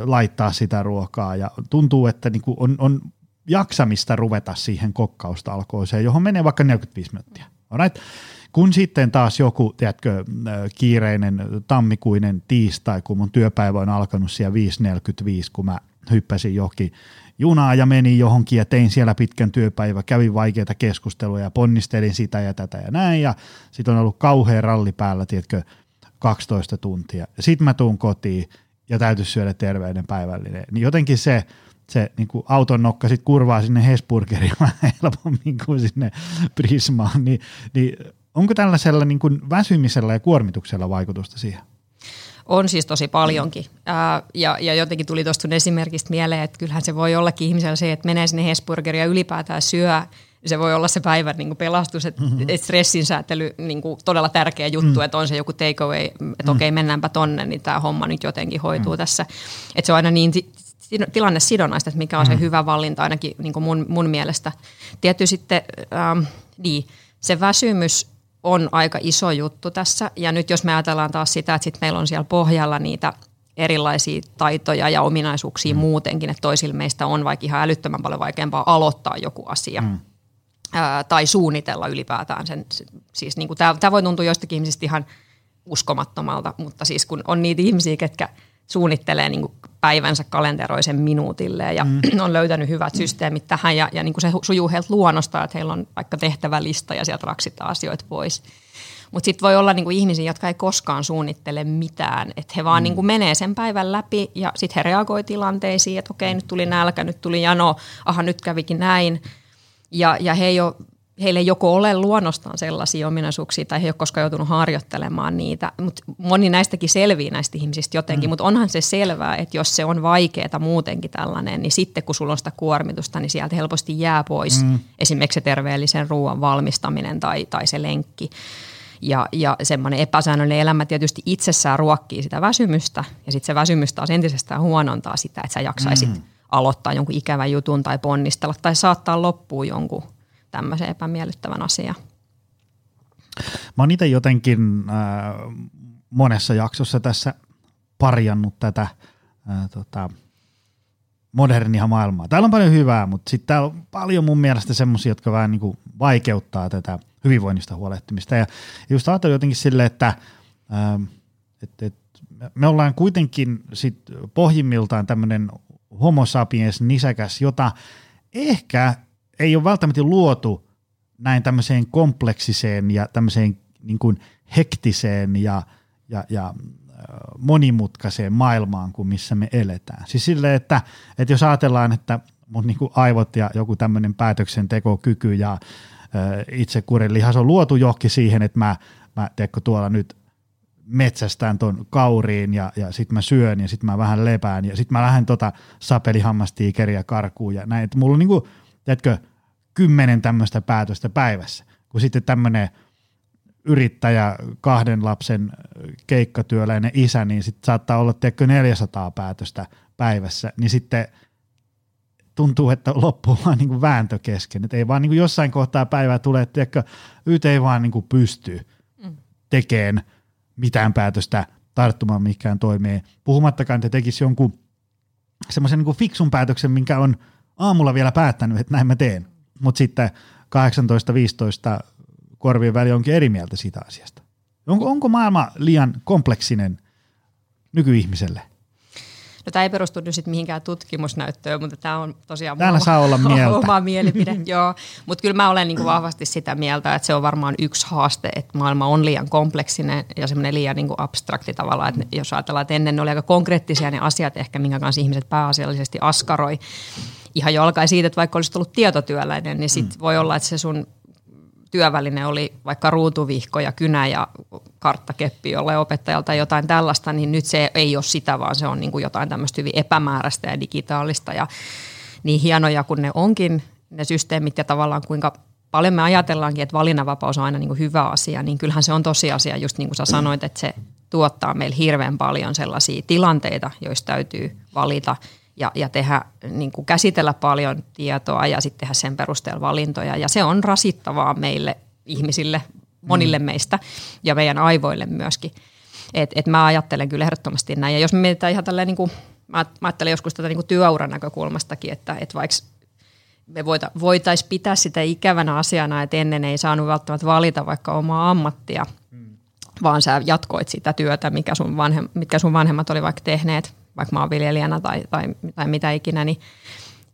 laittaa sitä ruokaa ja tuntuu, että niin on, on jaksamista ruveta siihen kokkaustalkoiseen, johon menee vaikka 45 minuuttia. Alright? Kun sitten taas joku, tiedätkö, kiireinen tammikuinen tiistai, kun mun työpäivä on alkanut siellä 5.45, kun mä hyppäsin johonkin junaa ja menin johonkin ja tein siellä pitkän työpäivä, kävin vaikeita keskusteluja ja ponnistelin sitä ja tätä ja näin ja sitten on ollut kauhean ralli päällä, tiedätkö, 12 tuntia. Sitten mä tuun kotiin ja täytyy syödä terveinen päivällinen. Niin jotenkin se, se niin kuin auton nokka sit kurvaa sinne Hesburgeriin helpommin kuin sinne Prismaan, niin, niin onko tällaisella niin kuin väsymisellä ja kuormituksella vaikutusta siihen? On siis tosi paljonkin. Ää, ja, ja jotenkin tuli tuosta esimerkistä mieleen, että kyllähän se voi ollakin ihmisellä se, että menee sinne Hesburgeria ja ylipäätään syö se voi olla se päivän niin kuin pelastus, että mm-hmm. et stressin säätely niin kuin todella tärkeä juttu, mm. että on se joku takeaway, että mm. okei mennäänpä tonne, niin tämä homma nyt jotenkin hoituu mm. tässä. Että se on aina niin tilanne sidonnaista, että mikä on mm. se hyvä valinta ainakin niin kuin mun, mun mielestä. Tietty sitten ähm, niin, se väsymys on aika iso juttu tässä ja nyt jos me ajatellaan taas sitä, että sit meillä on siellä pohjalla niitä erilaisia taitoja ja ominaisuuksia mm. muutenkin, että toisilla meistä on vaikka ihan älyttömän paljon vaikeampaa aloittaa joku asia. Mm. Ää, tai suunnitella ylipäätään sen. Siis niin tämä voi tuntua joistakin ihmisistä ihan uskomattomalta, mutta siis kun on niitä ihmisiä, ketkä suunnittelee niin päivänsä kalenteroisen minuutille ja mm. on löytänyt hyvät systeemit tähän ja, ja niin se sujuu heiltä luonnosta, että heillä on vaikka tehtävälista ja sieltä raksitaan asioita pois. Mutta sitten voi olla niinku ihmisiä, jotka ei koskaan suunnittele mitään, että he vaan mm. niinku menee sen päivän läpi ja sitten he reagoi tilanteisiin, että okei, nyt tuli nälkä, nyt tuli jano, aha, nyt kävikin näin. Ja, ja he ei ole heille ei joko ole luonnostaan sellaisia ominaisuuksia tai he ei ole koskaan joutunut harjoittelemaan niitä. Mutta moni näistäkin selvii näistä ihmisistä jotenkin, mm. mutta onhan se selvää, että jos se on vaikeaa muutenkin tällainen, niin sitten kun sulla on sitä kuormitusta, niin sieltä helposti jää pois mm. esimerkiksi se terveellisen ruoan valmistaminen tai, tai se lenkki. Ja, ja semmoinen epäsäännöllinen elämä tietysti itsessään ruokkii sitä väsymystä ja sitten se väsymys taas entisestään huonontaa sitä, että sä jaksaisit mm. aloittaa jonkun ikävän jutun tai ponnistella tai saattaa loppuun jonkun tämmöisen epämiellyttävän asian. Mä oon itse jotenkin äh, monessa jaksossa tässä parjannut tätä äh, tota, modernia maailmaa. Täällä on paljon hyvää, mutta sitten täällä on paljon mun mielestä semmoisia, jotka vähän niin kuin vaikeuttaa tätä hyvinvoinnista huolehtimista. Ja just ajattelin jotenkin silleen, että ähm, et, et, me ollaan kuitenkin sit pohjimmiltaan tämmöinen homo sapiens nisäkäs, jota ehkä ei ole välttämättä luotu näin tämmöiseen kompleksiseen ja tämmöiseen niin kuin hektiseen ja, ja, ja monimutkaiseen maailmaan kuin missä me eletään. Siis silleen, että, että jos ajatellaan, että mun niin kuin aivot ja joku tämmöinen päätöksentekokyky ja itsekurin lihas on luotu johonkin siihen, että mä, mä teekö tuolla nyt metsästään ton kauriin ja, ja sitten mä syön ja sitten mä vähän lepään ja sitten mä lähden tota sapelihammastiikeriä karkuun ja näin. Että mulla on niinku, teetkö, kymmenen tämmöistä päätöstä päivässä, kun sitten tämmöinen yrittäjä, kahden lapsen keikkatyöläinen isä, niin sitten saattaa olla tiedätkö 400 päätöstä päivässä, niin sitten tuntuu, että loppuu vaan niin kuin vääntö kesken. Et ei vaan niin kuin jossain kohtaa päivää tule, että tiedätkö, YT ei vaan niin kuin pysty mm. tekemään mitään päätöstä tarttumaan mikään toimeen. Puhumattakaan, että tekisi jonkun semmoisen niin fiksun päätöksen, minkä on aamulla vielä päättänyt, että näin mä teen. Mutta sitten 18-15 korvien väli onkin eri mieltä siitä asiasta. Onko, onko maailma liian kompleksinen nykyihmiselle? No tämä ei perustu nyt sit mihinkään tutkimusnäyttöön, mutta tämä on tosiaan Täällä saa olla mieltä. oma mielipide. Joo, mutta kyllä mä olen niinku vahvasti sitä mieltä, että se on varmaan yksi haaste, että maailma on liian kompleksinen ja semmoinen liian niinku abstrakti tavalla, että jos ajatellaan, että ennen ne oli aika konkreettisia ne asiat ehkä, minkä kanssa ihmiset pääasiallisesti askaroi, ihan jo alkaen siitä, että vaikka olisit ollut tietotyöläinen, niin sitten mm. voi olla, että se sun työväline oli vaikka ruutuvihko ja kynä ja karttakeppi jolle opettajalta jotain tällaista, niin nyt se ei ole sitä, vaan se on niin kuin jotain tämmöistä hyvin epämääräistä ja digitaalista. Ja niin hienoja kuin ne onkin, ne systeemit ja tavallaan kuinka paljon me ajatellaankin, että valinnanvapaus on aina niin kuin hyvä asia, niin kyllähän se on tosiasia, just niin kuin sä sanoit, että se tuottaa meille hirveän paljon sellaisia tilanteita, joista täytyy valita – ja, ja tehdä, niin kuin käsitellä paljon tietoa ja sitten tehdä sen perusteella valintoja. Ja se on rasittavaa meille ihmisille, monille mm. meistä ja meidän aivoille myöskin. Et, et mä ajattelen kyllä ehdottomasti näin. Ja jos me mietitään ihan tälleen, niin kuin, mä, mä ajattelen joskus tätä niin kuin työuran näkökulmastakin, että, että vaikka me voita, voitaisiin pitää sitä ikävänä asiana, että ennen ei saanut välttämättä valita vaikka omaa ammattia, mm. vaan sä jatkoit sitä työtä, mikä sun vanhem, mitkä sun vanhemmat oli vaikka tehneet vaikka maanviljelijänä tai, tai, tai mitä ikinä, niin,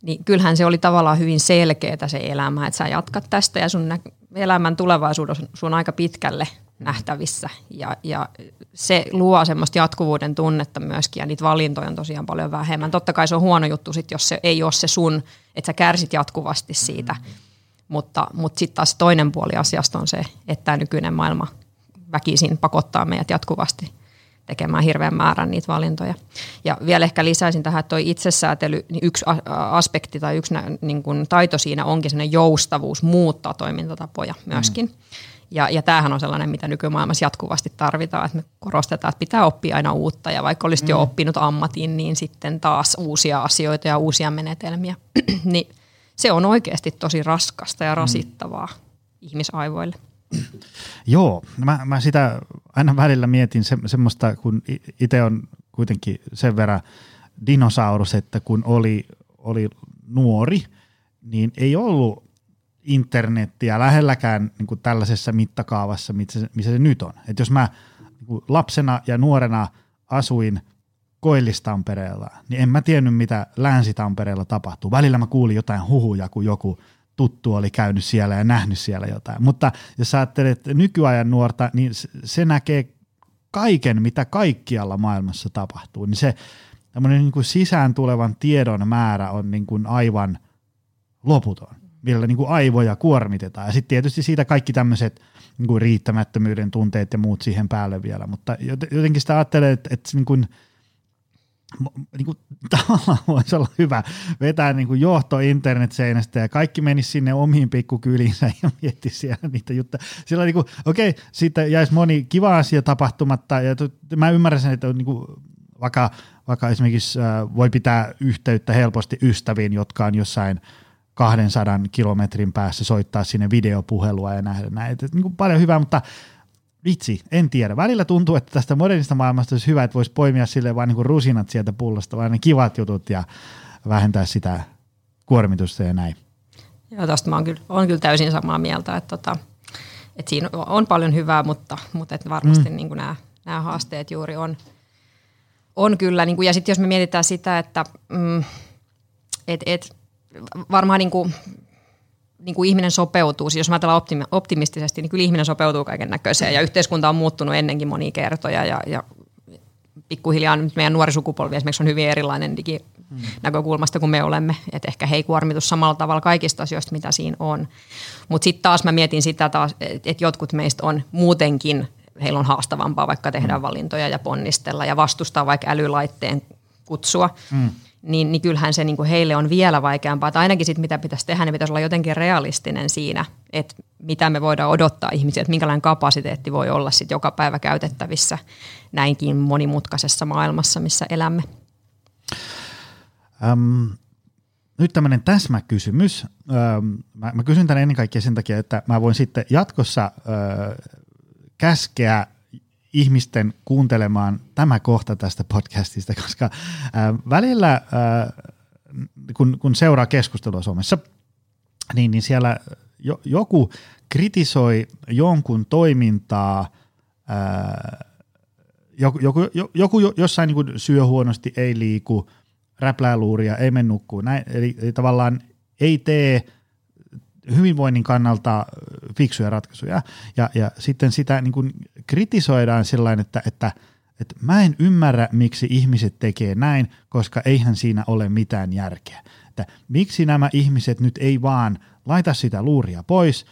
niin kyllähän se oli tavallaan hyvin selkeää se elämä, että sä jatkat tästä ja sun elämän tulevaisuus on aika pitkälle nähtävissä ja, ja se luo semmoista jatkuvuuden tunnetta myöskin ja niitä valintoja on tosiaan paljon vähemmän. Totta kai se on huono juttu sit, jos se ei ole se sun, että sä kärsit jatkuvasti siitä, mutta, mutta sitten taas toinen puoli asiasta on se, että tämä nykyinen maailma väkisin pakottaa meidät jatkuvasti – tekemään hirveän määrän niitä valintoja. Ja vielä ehkä lisäisin tähän, että tuo itsesäätely, niin yksi aspekti tai yksi niin kuin taito siinä onkin sellainen joustavuus muuttaa toimintatapoja myöskin. Mm. Ja, ja tämähän on sellainen, mitä nykymaailmassa jatkuvasti tarvitaan, että me korostetaan, että pitää oppia aina uutta ja vaikka olisit mm. jo oppinut ammatin, niin sitten taas uusia asioita ja uusia menetelmiä. niin se on oikeasti tosi raskasta ja mm. rasittavaa mm. ihmisaivoille. Joo, mä, mä sitä aina välillä mietin se, semmoista, kun itse on kuitenkin sen verran dinosaurus, että kun oli, oli nuori, niin ei ollut internettiä lähelläkään niin kuin tällaisessa mittakaavassa, missä missä se nyt on. Et jos mä niin lapsena ja nuorena asuin Koillistampereella, niin en mä tiennyt, mitä Länsi-Tampereella tapahtuu. Välillä mä kuulin jotain huhuja, kun joku – tuttu oli käynyt siellä ja nähnyt siellä jotain. Mutta jos ajattelet nykyajan nuorta, niin se näkee kaiken, mitä kaikkialla maailmassa tapahtuu. Niin se tämmöinen niin kuin sisään tulevan tiedon määrä on niin kuin aivan loputon, millä niin kuin aivoja kuormitetaan. Ja sitten tietysti siitä kaikki tämmöiset niin riittämättömyyden tunteet ja muut siihen päälle vielä. Mutta jotenkin sitä ajattelee, että, että niin kuin, niin kuin, tavallaan voisi olla hyvä vetää niin kuin johto internetseinästä ja kaikki menisi sinne omiin pikkukyliinsä ja mietti siellä niitä juttuja. Sillä niin kuin, okei, okay, siitä jäisi moni kiva asia tapahtumatta ja t- mä ymmärrän sen, että niin kuin, vaikka, vaikka esimerkiksi äh, voi pitää yhteyttä helposti ystäviin, jotka on jossain 200 kilometrin päässä soittaa sinne videopuhelua ja nähdä näitä. Niin paljon hyvää, mutta vitsi, en tiedä. Välillä tuntuu, että tästä modernista maailmasta olisi hyvä, että voisi poimia sille vain niin rusinat sieltä pullosta, vaan ne kivat jutut ja vähentää sitä kuormitusta ja näin. Joo, tästä mä oon kyllä, oon kyllä täysin samaa mieltä, että, tota, että siinä on paljon hyvää, mutta, mutta että varmasti mm. niin kuin nämä, nämä haasteet juuri on, on kyllä. Niin kuin, ja sitten jos me mietitään sitä, että mm, et, et, varmaan niin kuin, niin kuin ihminen sopeutuu, siis jos mä ajatellaan optimi- optimistisesti, niin kyllä ihminen sopeutuu kaiken näköiseen ja yhteiskunta on muuttunut ennenkin monia kertoja ja, ja pikkuhiljaa nyt meidän nuori sukupolvi esimerkiksi on hyvin erilainen diginäkökulmasta kuin me olemme, että ehkä he ei kuormitu samalla tavalla kaikista asioista, mitä siinä on. Mutta sitten taas mä mietin sitä taas, että jotkut meistä on muutenkin, heillä on haastavampaa vaikka tehdä valintoja ja ponnistella ja vastustaa vaikka älylaitteen kutsua. Mm niin, niin kyllähän se niin kuin heille on vielä vaikeampaa. Tai ainakin sit, mitä pitäisi tehdä, niin pitäisi olla jotenkin realistinen siinä, että mitä me voidaan odottaa ihmisiä, että minkälainen kapasiteetti voi olla sit joka päivä käytettävissä näinkin monimutkaisessa maailmassa, missä elämme. Um, nyt tämmöinen täsmäkysymys. Um, mä, mä kysyn tämän ennen kaikkea sen takia, että mä voin sitten jatkossa uh, käskeä ihmisten kuuntelemaan tämä kohta tästä podcastista, koska äh, välillä, äh, kun, kun seuraa keskustelua Suomessa, niin, niin siellä jo, joku kritisoi jonkun toimintaa, äh, joku, joku, joku jossain niin syö huonosti, ei liiku, räplää luuria, ei mene näin, eli, eli tavallaan ei tee – hyvinvoinnin kannalta fiksuja ratkaisuja. Ja, ja sitten sitä niin kuin kritisoidaan sillä että, että, että mä en ymmärrä, miksi ihmiset tekee näin, koska eihän siinä ole mitään järkeä. Että miksi nämä ihmiset nyt ei vaan laita sitä luuria pois,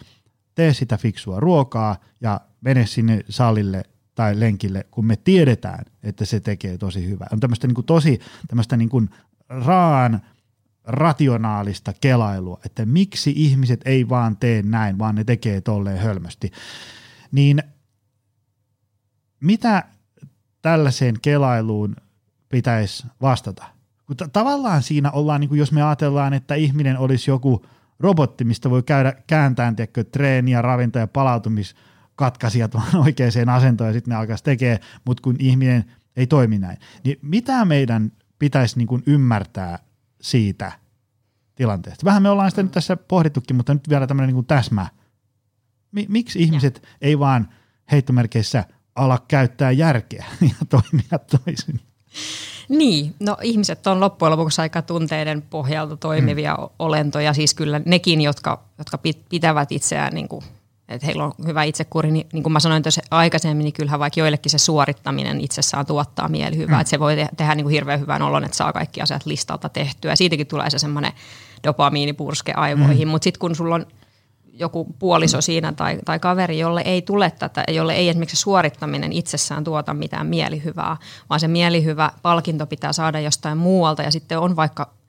tee sitä fiksua ruokaa ja mene sinne salille tai lenkille, kun me tiedetään, että se tekee tosi hyvää. On tämmöistä niin kuin tosi tämmöistä niin kuin raan rationaalista kelailua, että miksi ihmiset ei vaan tee näin, vaan ne tekee tolleen hölmösti. Niin mitä tällaiseen kelailuun pitäisi vastata? Tavallaan siinä ollaan, niin kuin jos me ajatellaan, että ihminen olisi joku robotti, mistä voi käydä kääntäen tiedätkö, treeniä, ravinto- ja palautumiskatkaisijat vaan oikeaan asentoon ja sitten ne alkaisi tekee, mutta kun ihminen ei toimi näin. Niin mitä meidän pitäisi niin kuin ymmärtää siitä tilanteesta. Vähän me ollaan sitä nyt tässä pohdittukin, mutta nyt vielä tämmöinen niin täsmä. Miksi ihmiset ja. ei vaan heittomerkeissä ala käyttää järkeä ja toimia toisin? Niin, no ihmiset on loppujen lopuksi aika tunteiden pohjalta toimivia hmm. olentoja, siis kyllä nekin, jotka, jotka pitävät itseään niin kuin että heillä on hyvä itsekuri, niin, niin kuin mä sanoin tuossa aikaisemmin, niin kyllähän vaikka joillekin se suorittaminen itsessään tuottaa mielihyvää, mm. että se voi te- tehdä niin kuin hirveän hyvän olon, että saa kaikki asiat listalta tehtyä. Siitäkin tulee se semmoinen dopamiinipurske aivoihin, mm. mutta sitten kun sulla on joku puoliso mm. siinä tai, tai kaveri, jolle ei tule tätä, jolle ei esimerkiksi suorittaminen itsessään tuota mitään mielihyvää, vaan se mielihyvä palkinto pitää saada jostain muualta ja sitten on vaikka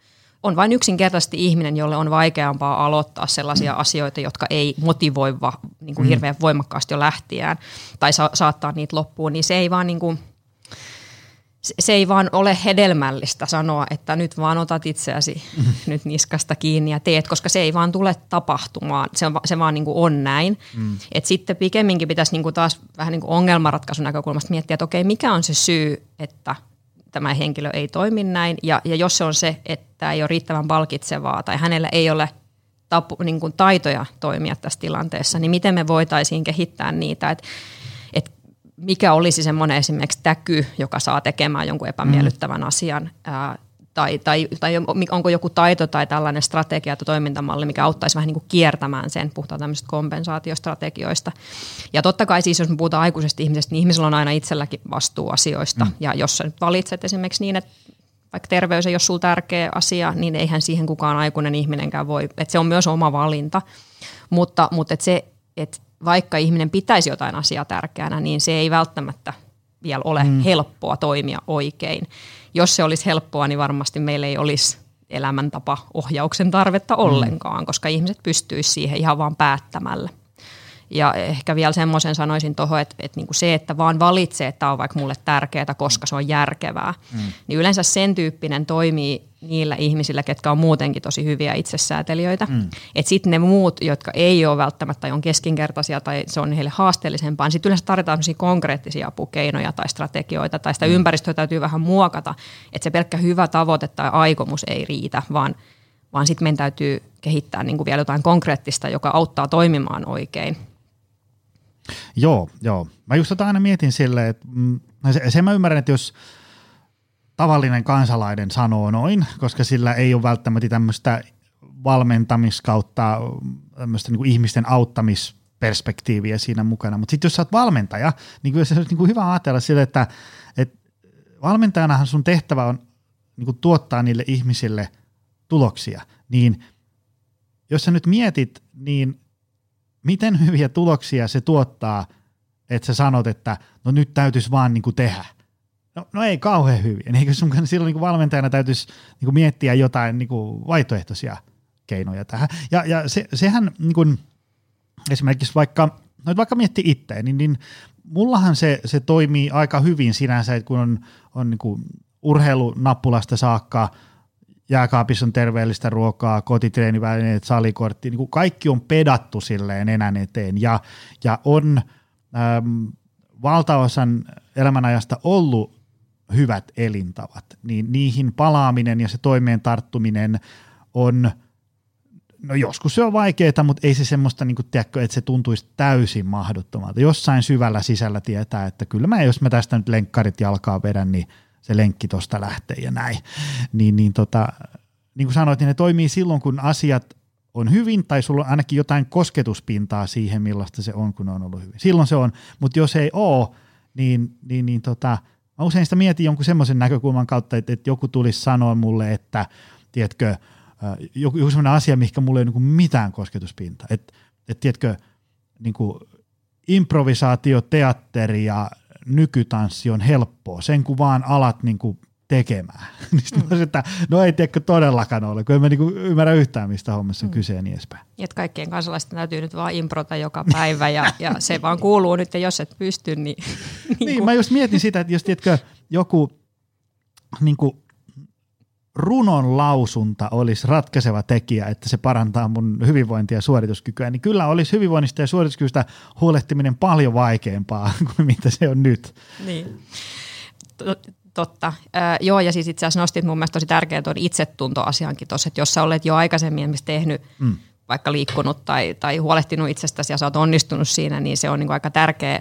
on vain yksinkertaisesti ihminen, jolle on vaikeampaa aloittaa sellaisia asioita, jotka ei motivoi va, niin kuin mm. hirveän voimakkaasti jo lähtiään tai sa- saattaa niitä loppuun, niin se ei vaan niin kuin, se ei vaan ole hedelmällistä sanoa, että nyt vaan otat itseäsi mm. nyt niskasta kiinni ja teet, koska se ei vaan tule tapahtumaan. Se, on, se vaan niin kuin on näin. Mm. Et sitten pikemminkin pitäisi niin kuin taas vähän niin kuin ongelmanratkaisun näkökulmasta miettiä, että okei, mikä on se syy, että – tämä henkilö ei toimi näin. Ja, ja jos se on se, että ei ole riittävän palkitsevaa tai hänellä ei ole tapu, niin kuin taitoja toimia tässä tilanteessa, niin miten me voitaisiin kehittää niitä, että, että mikä olisi semmoinen esimerkiksi täky, joka saa tekemään jonkun epämiellyttävän mm. asian ää, tai, tai, tai onko joku taito tai tällainen strategia tai toimintamalli, mikä auttaisi vähän niin kuin kiertämään sen, puhutaan tämmöisistä kompensaatiostrategioista. Ja totta kai siis, jos me puhutaan aikuisesta ihmisestä, niin ihmisellä on aina itselläkin vastuu asioista. Mm. Ja jos sä nyt valitset esimerkiksi niin, että vaikka terveys ei ole sulla tärkeä asia, niin eihän siihen kukaan aikuinen ihminenkään voi, että se on myös oma valinta. Mutta, mutta että se, että vaikka ihminen pitäisi jotain asiaa tärkeänä, niin se ei välttämättä vielä ole mm. helppoa toimia oikein. Jos se olisi helppoa, niin varmasti meillä ei olisi elämäntapa ohjauksen tarvetta ollenkaan, mm. koska ihmiset pystyisivät siihen ihan vaan päättämällä. Ja ehkä vielä semmoisen sanoisin tuohon, että, että niin kuin se, että vaan valitsee, että tämä on vaikka mulle tärkeää, koska se on järkevää, mm. niin yleensä sen tyyppinen toimii niillä ihmisillä, ketkä on muutenkin tosi hyviä itsesäätelijöitä. Mm. Että sitten ne muut, jotka ei ole välttämättä tai on keskinkertaisia tai se on heille haasteellisempaa, niin sitten yleensä tarvitaan konkreettisia apukeinoja tai strategioita tai sitä mm. ympäristöä täytyy vähän muokata, että se pelkkä hyvä tavoite tai aikomus ei riitä, vaan, vaan sitten meidän täytyy kehittää niin kuin vielä jotain konkreettista, joka auttaa toimimaan oikein. Joo, joo. Mä just tota aina mietin silleen, että mm, se, se mä ymmärrän, että jos tavallinen kansalainen sanoo noin, koska sillä ei ole välttämättä tämmöistä valmentamiskautta, tämmöistä niin kuin ihmisten auttamisperspektiiviä siinä mukana. Mutta sitten jos sä oot valmentaja, niin kyllä se on niin kuin hyvä ajatella sille, että, että valmentajanahan sun tehtävä on niin kuin tuottaa niille ihmisille tuloksia. Niin jos sä nyt mietit, niin miten hyviä tuloksia se tuottaa, että sä sanot, että no nyt täytyisi vaan niin kuin tehdä. No, no ei kauhean hyviä. Eikö sun silloin niin kuin valmentajana täytyisi niin kuin miettiä jotain niin kuin vaihtoehtoisia keinoja tähän. Ja, ja se, sehän niin kuin, esimerkiksi vaikka, no vaikka miettii itse, niin, niin mullahan se, se toimii aika hyvin sinänsä, että kun on, on niin kuin urheilunappulasta saakka – jääkaapissa on terveellistä ruokaa, kotitreenivälineet, salikortti, niin kuin kaikki on pedattu silleen enän eteen ja, ja on äm, valtaosan elämänajasta ollut hyvät elintavat, niin niihin palaaminen ja se toimeen tarttuminen on, no joskus se on vaikeaa, mutta ei se semmoista, niin kuin, tiedätkö, että se tuntuisi täysin mahdottomalta. Jossain syvällä sisällä tietää, että kyllä mä, jos mä tästä nyt lenkkarit jalkaa vedän, niin se lenkki tuosta lähtee ja näin. Niin, niin, tota, niin kuin sanoit, niin ne toimii silloin, kun asiat on hyvin, tai sulla on ainakin jotain kosketuspintaa siihen, millaista se on, kun on ollut hyvin. Silloin se on, mutta jos ei ole, niin, niin, niin tota, mä usein sitä mietin jonkun semmoisen näkökulman kautta, että, että joku tulisi sanoa mulle, että tiedätkö, joku, joku semmoinen asia, mikä mulle ei ole niin mitään kosketuspintaa. Että, että tiedätkö, niin kuin improvisaatio, teatteri ja nykytanssi on helppoa, sen kun vaan alat niin kuin tekemään. niin mm. että no ei tiedäkö todellakaan ole, kun en mä niin kuin ymmärrä yhtään, mistä hommassa on mm. kyse ja niin edespäin. Että kaikkien kansalaisten täytyy nyt vaan improta joka päivä ja, ja se vaan kuuluu nyt, ja jos et pysty, niin... niin, niin mä just mietin sitä, että jos tiedätkö, joku niin kuin runon lausunta olisi ratkaiseva tekijä, että se parantaa mun hyvinvointia ja suorituskykyä, niin kyllä olisi hyvinvoinnista ja suorituskyvystä huolehtiminen paljon vaikeampaa kuin mitä se on nyt. Niin. Totta. Äh, joo, ja siis itse asiassa nostit mun mielestä tosi tärkeää tuon itsetuntoasiankin tuossa, että jos sä olet jo aikaisemmin tehnyt mm. vaikka liikkunut tai, tai huolehtinut itsestäsi ja sä oot onnistunut siinä, niin se on niin kuin aika tärkeä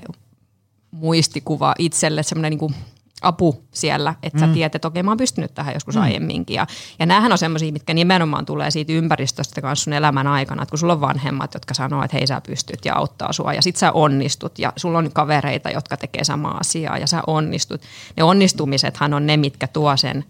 muistikuva itselle, semmoinen niin apu siellä, että mm. sä tiedät, että okei mä oon pystynyt tähän joskus mm. aiemminkin. Ja, ja näähän on semmoisia, mitkä nimenomaan tulee siitä ympäristöstä kanssa sun elämän aikana, että kun sulla on vanhemmat, jotka sanoo, että hei sä pystyt ja auttaa sua ja sit sä onnistut ja sulla on kavereita, jotka tekee samaa asiaa ja sä onnistut. Ne onnistumisethan on ne, mitkä tuo sen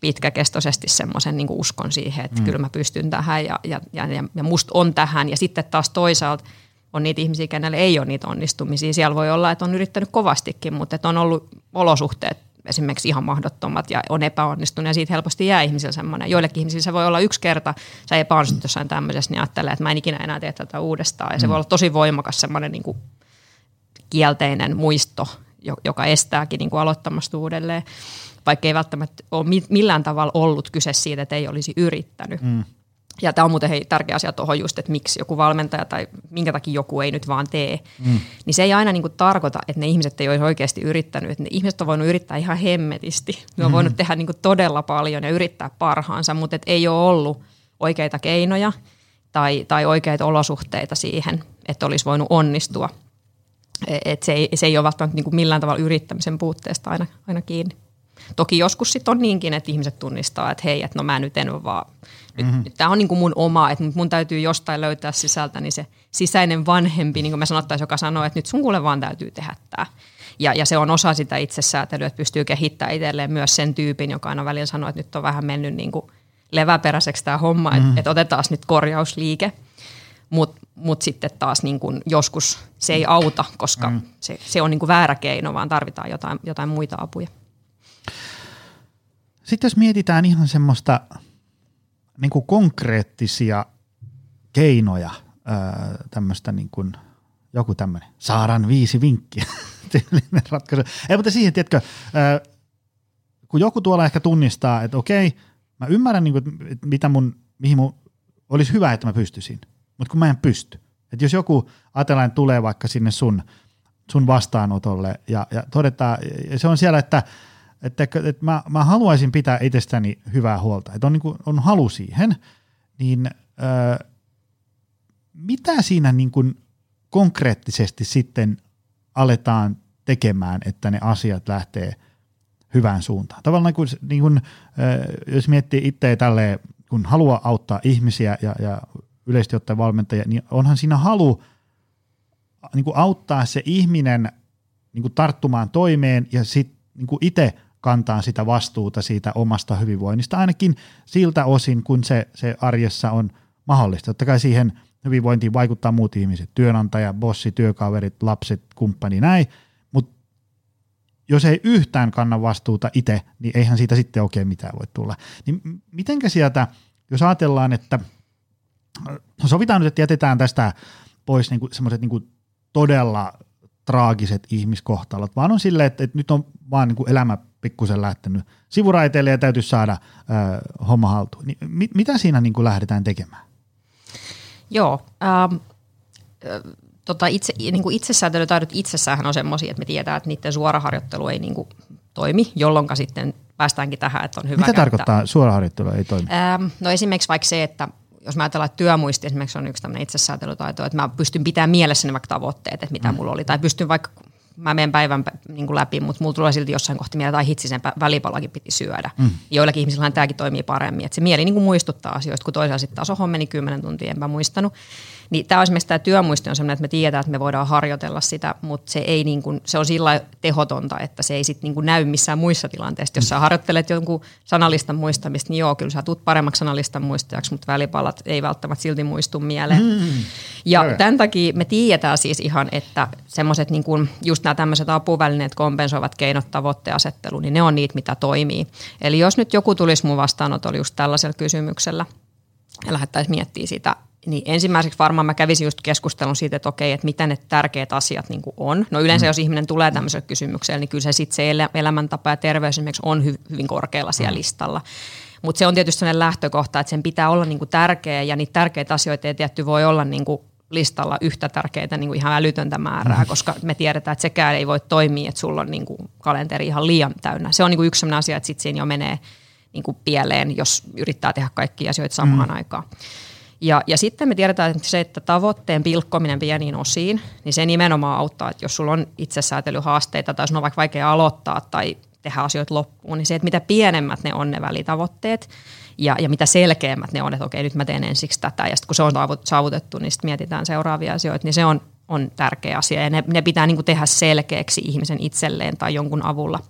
pitkäkestoisesti semmoisen niin uskon siihen, että mm. kyllä mä pystyn tähän ja, ja, ja, ja musta on tähän. Ja sitten taas toisaalta on niitä ihmisiä, kenelle ei ole niitä onnistumisia. Siellä voi olla, että on yrittänyt kovastikin, mutta että on ollut olosuhteet esimerkiksi ihan mahdottomat ja on epäonnistunut ja siitä helposti jää ihmisillä semmoinen. Joillekin ihmisillä se voi olla yksi kerta, sä epäonnistut jossain tämmöisessä, niin ajattelee, että mä en ikinä enää tee tätä uudestaan. Ja se mm. voi olla tosi voimakas semmoinen niin kuin kielteinen muisto, joka estääkin niin kuin aloittamasta uudelleen, vaikka ei välttämättä ole millään tavalla ollut kyse siitä, että ei olisi yrittänyt. Mm. Ja tämä on muuten hei, tärkeä asia tuohon just, että miksi joku valmentaja tai minkä takia joku ei nyt vaan tee. Mm. Niin se ei aina niin kuin tarkoita, että ne ihmiset ei olisi oikeasti yrittänyt. Että ne ihmiset on voinut yrittää ihan hemmetisti. Ne on mm-hmm. voinut tehdä niin kuin todella paljon ja yrittää parhaansa, mutta et ei ole ollut oikeita keinoja tai, tai oikeita olosuhteita siihen, että olisi voinut onnistua. E, et se, ei, se ei ole välttämättä niin kuin millään tavalla yrittämisen puutteesta aina, aina kiinni. Toki joskus sitten on niinkin, että ihmiset tunnistaa, että hei, että no mä nyt en vaan mm-hmm. tämä on niin kuin mun oma, että mun täytyy jostain löytää sisältä niin se sisäinen vanhempi, niin kuin me sanottaisiin, joka sanoo, että nyt sun kuule vaan täytyy tehdä tämä. Ja, ja se on osa sitä itsesäätelyä, että pystyy kehittämään itselleen myös sen tyypin, joka aina välillä sanoo, että nyt on vähän mennyt niin kuin leväperäiseksi tämä homma, mm-hmm. että, että otetaan nyt korjausliike. mutta mut sitten taas niin kun joskus se ei auta, koska mm. se, se on niin kuin väärä keino, vaan tarvitaan jotain, jotain muita apuja. Sitten jos mietitään ihan semmoista niin kuin konkreettisia keinoja, tämmöistä niin kuin, joku tämmöinen, saaran viisi vinkkiä, tyylinen ratkaisu. Ei, mutta siihen, tiedätkö, kun joku tuolla ehkä tunnistaa, että okei, mä ymmärrän, niin kuin, että mitä mun, mihin mun olisi hyvä, että mä pystyisin, mutta kun mä en pysty. Että jos joku ajatellaan, tulee vaikka sinne sun, sun vastaanotolle ja, ja todetaan, ja se on siellä, että, että, että mä, mä haluaisin pitää itsestäni hyvää huolta, että on, niin kuin, on halu siihen, niin ö, mitä siinä niin kuin konkreettisesti sitten aletaan tekemään, että ne asiat lähtee hyvään suuntaan? Tavallaan kun, niin kuin, jos miettii itseä tälleen, kun haluaa auttaa ihmisiä ja, ja yleisesti ottaen valmentajia, niin onhan siinä halu niin kuin auttaa se ihminen niin kuin tarttumaan toimeen ja sitten niin itse kantaa sitä vastuuta siitä omasta hyvinvoinnista, ainakin siltä osin, kun se, se arjessa on mahdollista. Totta kai siihen hyvinvointiin vaikuttaa muut ihmiset, työnantaja, bossi, työkaverit, lapset, kumppani, näin, mutta jos ei yhtään kanna vastuuta itse, niin eihän siitä sitten oikein mitään voi tulla. Niin mitenkä sieltä, jos ajatellaan, että no sovitaan nyt, että jätetään tästä pois niinku semmoiset niinku todella traagiset ihmiskohtalot, vaan on silleen, että, että nyt on vaan niinku elämä pikkusen lähtenyt sivuraiteille ja täytyy saada ö, homma haltuun. Niin, mit, mitä siinä niinku lähdetään tekemään? Joo. Ähm, tota itse, niin kuin itsesäätelytaidot itsessään on semmoisia, että me tiedetään, että niiden suoraharjoittelu ei niin kuin toimi, jolloin sitten päästäänkin tähän, että on hyvä Mitä käyttää. tarkoittaa suoraharjoittelu ei toimi? Ähm, no esimerkiksi vaikka se, että jos mä ajatellaan, että työmuisti esimerkiksi on yksi tämmöinen itsesäätelytaito, että mä pystyn pitämään mielessä ne vaikka tavoitteet, että mitä mm. mulla oli, tai pystyn vaikka mä menen päivän niin kuin läpi, mutta mulla tulee silti jossain kohti mieleen, tai hitsi sen välipalakin piti syödä. Mm. Joillakin ihmisillä tämäkin toimii paremmin, että se mieli niin kuin muistuttaa asioista, kun toisaalta sitten taas oho meni kymmenen tuntia, enpä muistanut. Niin tämä esimerkiksi tämä työmuisti on sellainen, että me tiedetään, että me voidaan harjoitella sitä, mutta se, ei niin kuin, se on sillä tehotonta, että se ei sitten niin näy missään muissa tilanteissa. Jos sä harjoittelet jonkun sanallistan muistamista, niin joo, kyllä sä tulet paremmaksi sanallistan muistajaksi, mutta välipalat ei välttämättä silti muistu mieleen. Mm. Ja Kyllä. tämän takia me tiedetään siis ihan, että semmoiset niin kuin, just nämä tämmöiset apuvälineet, kompensoivat keinot, tavoitteasettelu, niin ne on niitä, mitä toimii. Eli jos nyt joku tulisi mun vastaanotolla just tällaisella kysymyksellä ja lähdettäisiin miettimään sitä niin ensimmäiseksi varmaan mä kävisin just keskustelun siitä, että okei, että mitä ne tärkeät asiat niin on. No yleensä mm. jos ihminen tulee tämmöiselle kysymykselle, niin kyllä se sitten se elämäntapa ja terveys esimerkiksi on hy- hyvin korkealla siellä mm. listalla. Mutta se on tietysti sellainen lähtökohta, että sen pitää olla niin kuin tärkeä ja niitä tärkeitä asioita ei tietty voi olla niin kuin listalla yhtä tärkeitä niin kuin ihan älytöntä määrää, mm. koska me tiedetään, että sekään ei voi toimia, että sulla on niin kuin kalenteri ihan liian täynnä. Se on niin kuin yksi sellainen asia, että sitten siinä jo menee niin kuin pieleen, jos yrittää tehdä kaikkia asioita samaan mm. aikaan. Ja, ja sitten me tiedetään että se, että tavoitteen pilkkominen pieniin osiin, niin se nimenomaan auttaa, että jos sulla on itsesäätelyhaasteita tai sun on vaikka vaikea aloittaa tai tehdä asioita loppuun, niin se, että mitä pienemmät ne on ne välitavoitteet ja, ja mitä selkeämmät ne on, että okei nyt mä teen ensiksi tätä ja sitten kun se on saavutettu, niin sitten mietitään seuraavia asioita, niin se on, on tärkeä asia ja ne, ne pitää niin kuin tehdä selkeäksi ihmisen itselleen tai jonkun avulla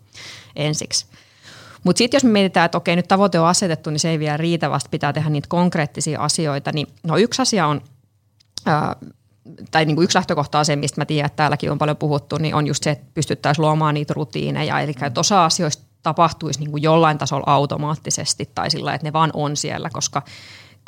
ensiksi. Mutta sitten jos me mietitään, että okei nyt tavoite on asetettu, niin se ei vielä riitä, vasta pitää tehdä niitä konkreettisia asioita, niin no yksi asia on, ää, tai niin kuin yksi lähtökohta on se, mistä mä tiedän, että täälläkin on paljon puhuttu, niin on just se, että pystyttäisiin luomaan niitä rutiineja, eli että osa asioista tapahtuisi niin kuin jollain tasolla automaattisesti tai sillä että ne vaan on siellä, koska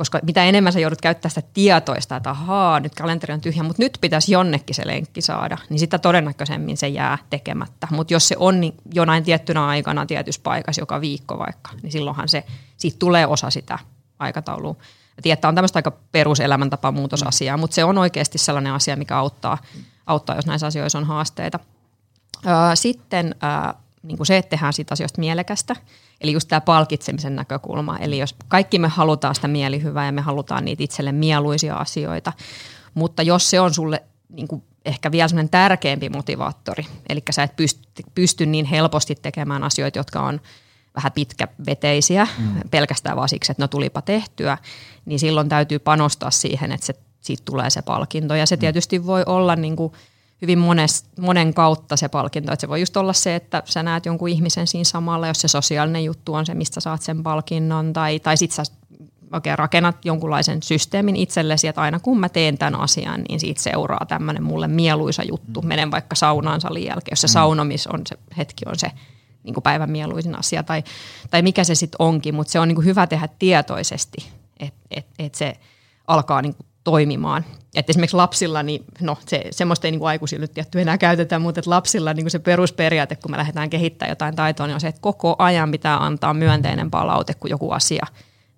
koska mitä enemmän sä joudut käyttämään sitä tietoista, että ahaa, nyt kalenteri on tyhjä, mutta nyt pitäisi jonnekin se lenkki saada, niin sitä todennäköisemmin se jää tekemättä. Mutta jos se on niin jonain tiettynä aikana tietyssä paikassa joka viikko vaikka, niin silloinhan se, siitä tulee osa sitä aikataulua. Ja tiedät, on tämmöistä aika peruselämäntapa muutosasiaa, mutta se on oikeasti sellainen asia, mikä auttaa, auttaa jos näissä asioissa on haasteita. Sitten niin kuin se, että tehdään siitä asioista mielekästä. Eli just tämä palkitsemisen näkökulma. Eli jos kaikki me halutaan sitä mielihyvää ja me halutaan niitä itselle mieluisia asioita, mutta jos se on sulle niin kuin ehkä vielä sellainen tärkeämpi motivaattori, eli sä et pysty, pysty niin helposti tekemään asioita, jotka on vähän pitkäveteisiä, mm. pelkästään vaan siksi, että no tulipa tehtyä, niin silloin täytyy panostaa siihen, että se, siitä tulee se palkinto. Ja se mm. tietysti voi olla niin kuin – hyvin mones, monen kautta se palkinto. Että se voi just olla se, että sä näet jonkun ihmisen siinä samalla, jos se sosiaalinen juttu on se, mistä saat sen palkinnon, tai, tai sit sä oikein rakennat jonkunlaisen systeemin itsellesi, että aina kun mä teen tämän asian, niin siitä seuraa tämmöinen mulle mieluisa juttu. Mm. Menen vaikka saunaan salin jälkeen, jos se mm. saunomis on se hetki on se niin kuin päivän mieluisin asia tai, tai mikä se sitten onkin, mutta se on niin kuin hyvä tehdä tietoisesti, että et, et se alkaa niin kuin toimimaan. Et esimerkiksi lapsilla, niin no se, semmoista ei niin kuin aikuisilla nyt tietty enää käytetä, mutta että lapsilla niin kuin se perusperiaate, kun me lähdetään kehittämään jotain taitoa, niin on se, että koko ajan pitää antaa myönteinen palaute, kun joku asia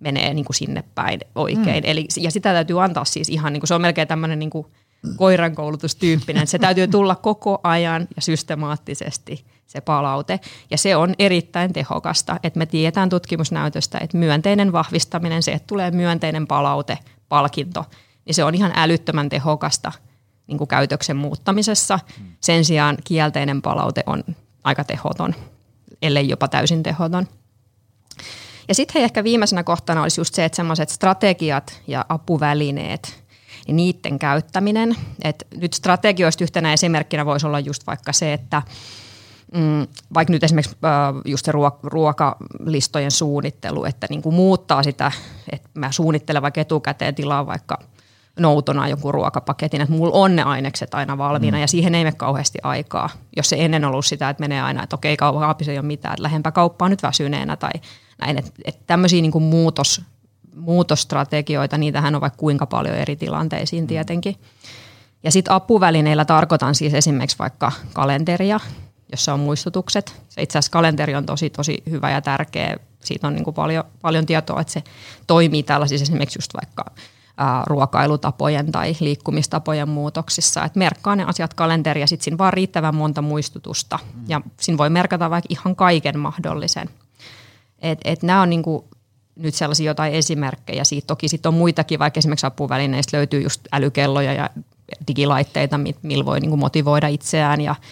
menee niin kuin sinne päin oikein. Mm. Eli, ja sitä täytyy antaa siis ihan, niin kuin, se on melkein tämmöinen niin kuin koirankoulutustyyppinen, se täytyy tulla koko ajan ja systemaattisesti se palaute. Ja se on erittäin tehokasta, että me tiedetään tutkimusnäytöstä, että myönteinen vahvistaminen, se, että tulee myönteinen palaute, palkinto, niin se on ihan älyttömän tehokasta niin kuin käytöksen muuttamisessa. Sen sijaan kielteinen palaute on aika tehoton, ellei jopa täysin tehoton. Ja sitten ehkä viimeisenä kohtana olisi just se, että semmoiset strategiat ja apuvälineet, niin niiden käyttäminen. Et nyt strategioista yhtenä esimerkkinä voisi olla just vaikka se, että mm, vaikka nyt esimerkiksi äh, just se ruok- ruokalistojen suunnittelu, että niin kuin muuttaa sitä, että mä suunnittelen vaikka etukäteen tilaa vaikka noutona jonkun ruokapaketin, että mulla on ne ainekset aina valmiina mm. ja siihen ei mene kauheasti aikaa. Jos se ennen ollut sitä, että menee aina, että okei, kaupassa ei ole mitään, että lähempä kauppaa nyt väsyneenä tai näin. Että, että tämmöisiä niin kuin muutos, muutosstrategioita, niitähän on vaikka kuinka paljon eri tilanteisiin tietenkin. Ja sitten apuvälineillä tarkoitan siis esimerkiksi vaikka kalenteria, jossa on muistutukset. Se itse asiassa kalenteri on tosi, tosi hyvä ja tärkeä. Siitä on niin kuin paljon, paljon tietoa, että se toimii tällaisissa esimerkiksi just vaikka ruokailutapojen tai liikkumistapojen muutoksissa. Että merkkaa ne asiat kalenteri ja sitten siinä vaan riittävän monta muistutusta. Mm. Ja siinä voi merkata vaikka ihan kaiken mahdollisen. Et, et nämä on niin kuin nyt sellaisia jotain esimerkkejä siitä. Toki sitten on muitakin, vaikka esimerkiksi apuvälineistä löytyy just älykelloja ja digilaitteita, millä voi niin kuin motivoida itseään ja –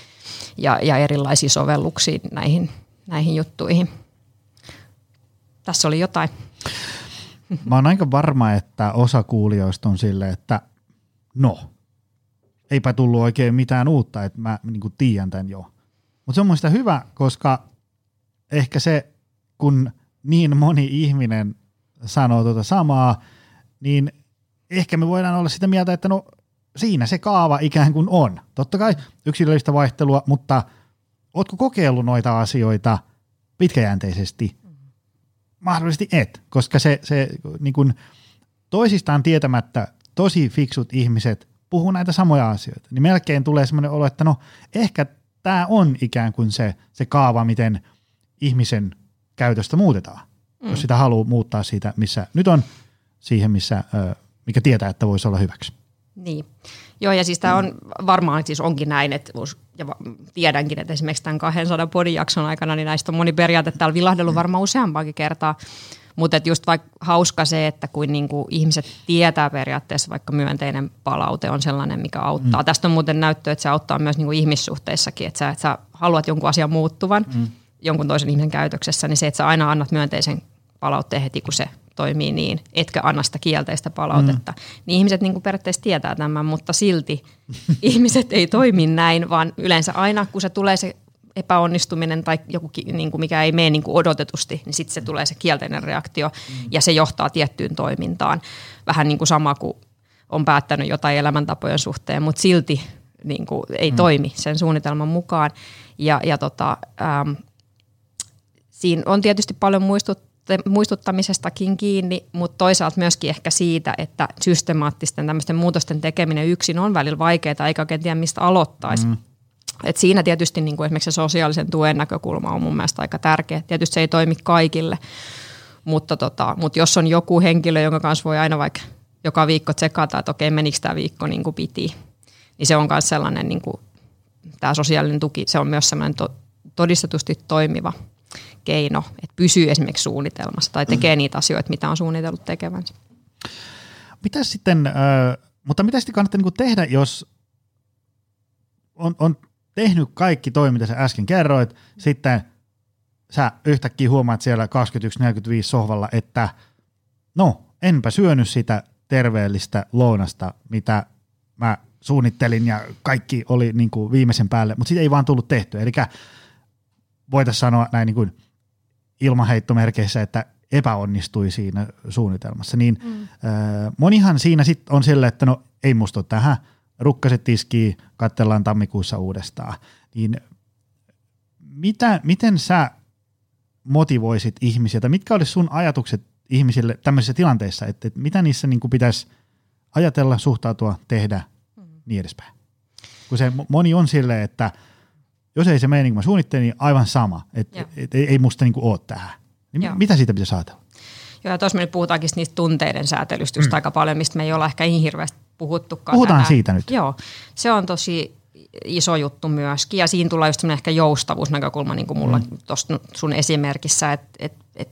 ja, ja erilaisia sovelluksia näihin, näihin juttuihin. Tässä oli jotain. Mä oon aika varma, että osa kuulijoista on sille, että no, eipä tullut oikein mitään uutta, että mä niin tiedän tämän jo. Mutta se on mun hyvä, koska ehkä se, kun niin moni ihminen sanoo tuota samaa, niin ehkä me voidaan olla sitä mieltä, että no siinä se kaava ikään kuin on. Totta kai yksilöllistä vaihtelua, mutta ootko kokeillut noita asioita pitkäjänteisesti? Mahdollisesti et, koska se, se niin kuin toisistaan tietämättä tosi fiksut ihmiset puhuu näitä samoja asioita, niin melkein tulee semmoinen olo, että no ehkä tämä on ikään kuin se, se kaava, miten ihmisen käytöstä muutetaan, mm. jos sitä haluaa muuttaa siitä, missä nyt on, siihen, missä, mikä tietää, että voisi olla hyväksi. Niin. Joo, ja siis tämä on varmaan siis onkin näin, että ja tiedänkin, että esimerkiksi tämän 200 podin jakson aikana, niin näistä on moni periaate täällä vilahdellut varmaan useampaankin kertaa. Mutta just vaikka hauska se, että kun niinku ihmiset tietää periaatteessa, vaikka myönteinen palaute on sellainen, mikä auttaa. Mm. Tästä on muuten näyttö, että se auttaa myös niinku ihmissuhteissakin, että sä, että sä haluat jonkun asian muuttuvan mm. jonkun toisen ihmisen käytöksessä, niin se, että sä aina annat myönteisen palautteen heti, kun se toimii niin, etkä anna sitä kielteistä palautetta. Mm. Niin ihmiset niin kuin periaatteessa tietää tämän, mutta silti ihmiset ei toimi näin, vaan yleensä aina kun se tulee se epäonnistuminen tai joku, niin kuin mikä ei mene niin kuin odotetusti, niin sitten se tulee se kielteinen reaktio mm. ja se johtaa tiettyyn toimintaan. Vähän niin kuin sama kuin on päättänyt jotain elämäntapojen suhteen, mutta silti niin kuin ei mm. toimi sen suunnitelman mukaan. Ja, ja tota, ähm, siinä on tietysti paljon muistut, muistuttamisestakin kiinni, mutta toisaalta myöskin ehkä siitä, että systemaattisten tämmöisten muutosten tekeminen yksin on välillä vaikeaa, eikä oikein tiedä mistä aloittaisi. Mm. Et siinä tietysti niin kuin esimerkiksi se sosiaalisen tuen näkökulma on mun mielestä aika tärkeä. Tietysti se ei toimi kaikille, mutta, tota, mutta jos on joku henkilö, jonka kanssa voi aina vaikka joka viikko tsekata, että okei, menikö tämä viikko niin kuin piti, niin se on myös sellainen, niin kuin, tämä sosiaalinen tuki, se on myös sellainen to, todistetusti toimiva keino, että pysyy esimerkiksi suunnitelmassa tai tekee niitä asioita, mitä on suunnitellut tekevänsä. Mitä sitten, äh, mutta mitä sitten kannattaa niinku tehdä, jos on, on tehnyt kaikki toi, mitä sä äsken kerroit, sitten sä yhtäkkiä huomaat siellä 21.45 sohvalla, että no, enpä syönyt sitä terveellistä lounasta, mitä mä suunnittelin ja kaikki oli niin kuin viimeisen päälle, mutta siitä ei vaan tullut tehty. Eli voitaisiin sanoa näin niin kuin ilmaheittomerkeissä, että epäonnistui siinä suunnitelmassa. Niin mm. ää, monihan siinä sitten on sille, että no ei musta tähän, rukkaset tiskii, katsellaan tammikuussa uudestaan. Niin mitä, miten sä motivoisit ihmisiä, tai mitkä olisi sun ajatukset ihmisille tämmöisissä tilanteissa, että, että mitä niissä niin kuin pitäisi ajatella, suhtautua, tehdä, mm. niin edespäin. Kun se moni on silleen, että jos ei se mene niin kuin mä suunnittelin, niin aivan sama, että et, et, ei musta niin kuin ole tähän. Niin mitä siitä pitäisi ajatella? Joo, ja tuossa me nyt puhutaankin niistä tunteiden säätelystä just mm. aika paljon, mistä me ei olla ehkä niin hirveästi puhuttukaan. Puhutaan tänään. siitä nyt. Joo, se on tosi iso juttu myöskin. Ja siinä tulee just ehkä joustavuusnäkökulma, niin kuin mulla mm. tuossa sun esimerkissä, että et, et,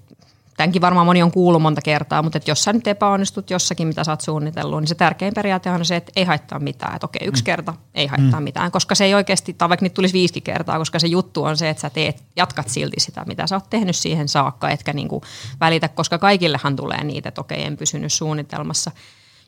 tämänkin varmaan moni on kuullut monta kertaa, mutta että jos sä nyt epäonnistut jossakin, mitä sä oot suunnitellut, niin se tärkein periaate on se, että ei haittaa mitään. Että okei, yksi mm. kerta ei haittaa mm. mitään, koska se ei oikeasti, tai vaikka nyt tulisi viisi kertaa, koska se juttu on se, että sä teet, jatkat silti sitä, mitä sä oot tehnyt siihen saakka, etkä niinku välitä, koska kaikillehan tulee niitä, että okei, en pysynyt suunnitelmassa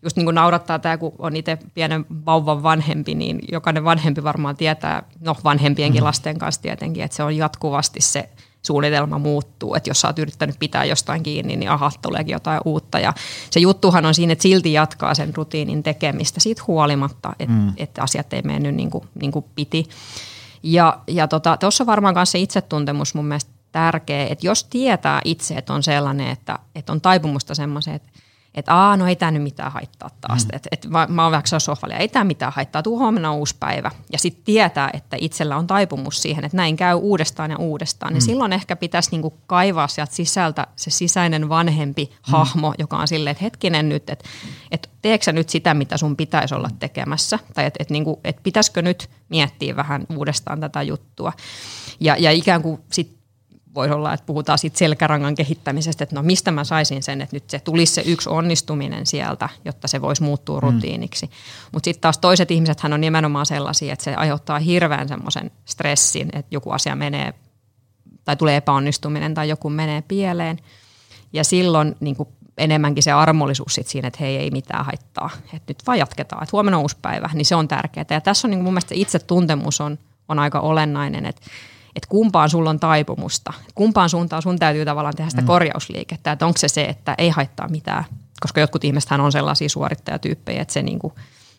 just niin kuin naurattaa tämä, kun on itse pienen vauvan vanhempi, niin jokainen vanhempi varmaan tietää, no vanhempienkin mm. lasten kanssa tietenkin, että se on jatkuvasti se suunnitelma muuttuu, että jos sä oot yrittänyt pitää jostain kiinni, niin aha, tuleekin jotain uutta. Ja se juttuhan on siinä, että silti jatkaa sen rutiinin tekemistä siitä huolimatta, että, mm. että asiat ei mennyt niin kuin, niin kuin piti. Ja, ja tuossa tota, varmaan kanssa se itsetuntemus mun mielestä tärkeä, että jos tietää itse, että on sellainen, että, että on taipumusta semmoiseen, että että aa, no ei tämä nyt mitään haittaa taas. Mm. Että et, mä, mä oon vähän sohvalle, ei tämä mitään haittaa, tuu huomenna uusi päivä. Ja sitten tietää, että itsellä on taipumus siihen, että näin käy uudestaan ja uudestaan. Niin mm. Niin silloin ehkä pitäisi niinku kaivaa sieltä sisältä se sisäinen vanhempi mm. hahmo, joka on silleen, että hetkinen nyt, että et teekö sä nyt sitä, mitä sun pitäisi olla tekemässä? Tai että et niinku, et pitäisikö nyt miettiä vähän uudestaan tätä juttua. Ja, ja ikään kuin sit voi olla, että puhutaan siitä selkärangan kehittämisestä, että no mistä mä saisin sen, että nyt se tulisi se yksi onnistuminen sieltä, jotta se voisi muuttua mm. rutiiniksi. Mm. Mutta sitten taas toiset ihmiset hän on nimenomaan sellaisia, että se aiheuttaa hirveän semmoisen stressin, että joku asia menee tai tulee epäonnistuminen tai joku menee pieleen. Ja silloin niin kuin enemmänkin se armollisuus sit siinä, että hei ei mitään haittaa, että nyt vaan jatketaan, että huomenna on uusi päivä, niin se on tärkeää. Ja tässä on niin mun mielestä itse tuntemus on, on aika olennainen, että että kumpaan sulla on taipumusta, kumpaan suuntaan sun täytyy tavallaan tehdä sitä mm. korjausliikettä, että onko se se, että ei haittaa mitään, koska jotkut ihmiset on sellaisia suorittajatyyppejä, että se niinku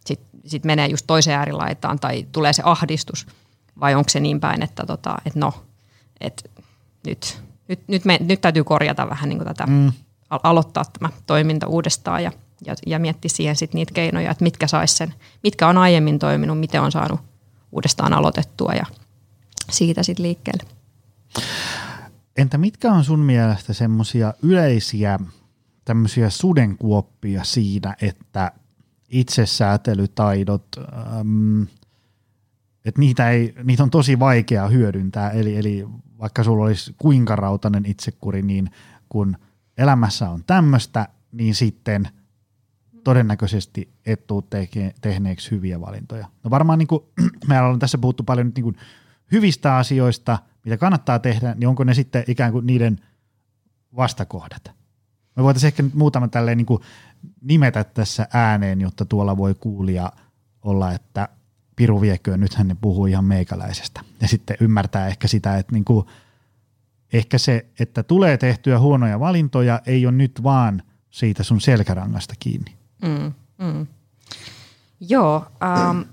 sitten sit menee just toiseen äärilaitaan tai tulee se ahdistus, vai onko se niin päin, että, tota, että no, että nyt, nyt, nyt, me, nyt täytyy korjata vähän niin kuin tätä, mm. aloittaa tämä toiminta uudestaan ja, ja, ja miettiä siihen sitten niitä keinoja, että mitkä sais sen, mitkä on aiemmin toiminut, miten on saanut uudestaan aloitettua ja – siitä sitten liikkeelle. Entä mitkä on sun mielestä semmoisia yleisiä tämmöisiä sudenkuoppia siinä, että itsesäätelytaidot, äm, että niitä, ei, niitä on tosi vaikea hyödyntää, eli, eli vaikka sulla olisi kuinka rautainen itsekuri, niin kun elämässä on tämmöistä, niin sitten todennäköisesti et tule tehneeksi hyviä valintoja. No varmaan niin kuin, meillä on tässä puhuttu paljon nyt niin kuin hyvistä asioista, mitä kannattaa tehdä, niin onko ne sitten ikään kuin niiden vastakohdat? Me voitaisiin ehkä nyt muutama tälleen niin kuin nimetä tässä ääneen, jotta tuolla voi kuulia olla, että Piru vieköön, nythän ne puhuu ihan meikäläisestä. Ja sitten ymmärtää ehkä sitä, että niin kuin, ehkä se, että tulee tehtyä huonoja valintoja, ei ole nyt vaan siitä sun selkärangasta kiinni. Mm, mm. Joo, um,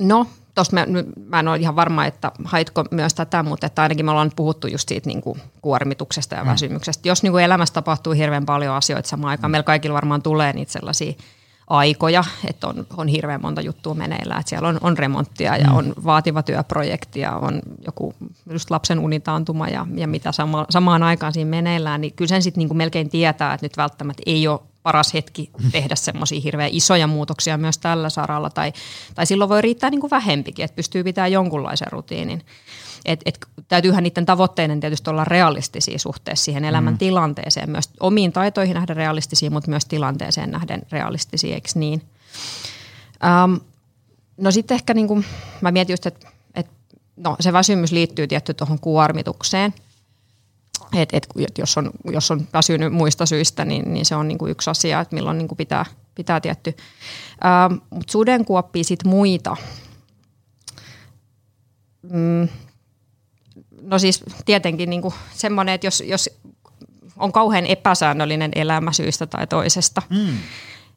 no Tuosta mä, mä en ole ihan varma, että haitko myös tätä, mutta että ainakin me ollaan puhuttu just siitä niin kuin kuormituksesta ja mm. väsymyksestä. Jos niin kuin elämässä tapahtuu hirveän paljon asioita samaan aikaan, mm. meillä kaikilla varmaan tulee niitä sellaisia aikoja, että on, on hirveän monta juttua meneillään. Että siellä on, on remonttia ja mm. on vaativa työprojekti ja on joku just lapsen unitaantuma ja, ja mitä sama, samaan aikaan siinä meneillään, niin kyllä sen sitten niin melkein tietää, että nyt välttämättä ei ole paras hetki tehdä semmoisia hirveän isoja muutoksia myös tällä saralla. Tai, tai silloin voi riittää niin kuin vähempikin, että pystyy pitämään jonkunlaisen rutiinin. Et, et, täytyyhän niiden tavoitteiden tietysti olla realistisia suhteessa siihen elämän mm. tilanteeseen. Myös omiin taitoihin nähdä realistisia, mutta myös tilanteeseen nähden realistisia, eikö niin? Um, no sitten ehkä niin kuin, mä mietin just, että et, no, se väsymys liittyy tietty tuohon kuormitukseen – et, et, jos, on, jos on väsynyt muista syistä, niin, niin se on niinku yksi asia, että milloin niinku pitää, pitää tietty. Ähm, Mutta sudenkuoppii sitten muita. Mm, no siis tietenkin niinku semmoinen, että jos, jos on kauhean epäsäännöllinen elämä syystä tai toisesta, mm.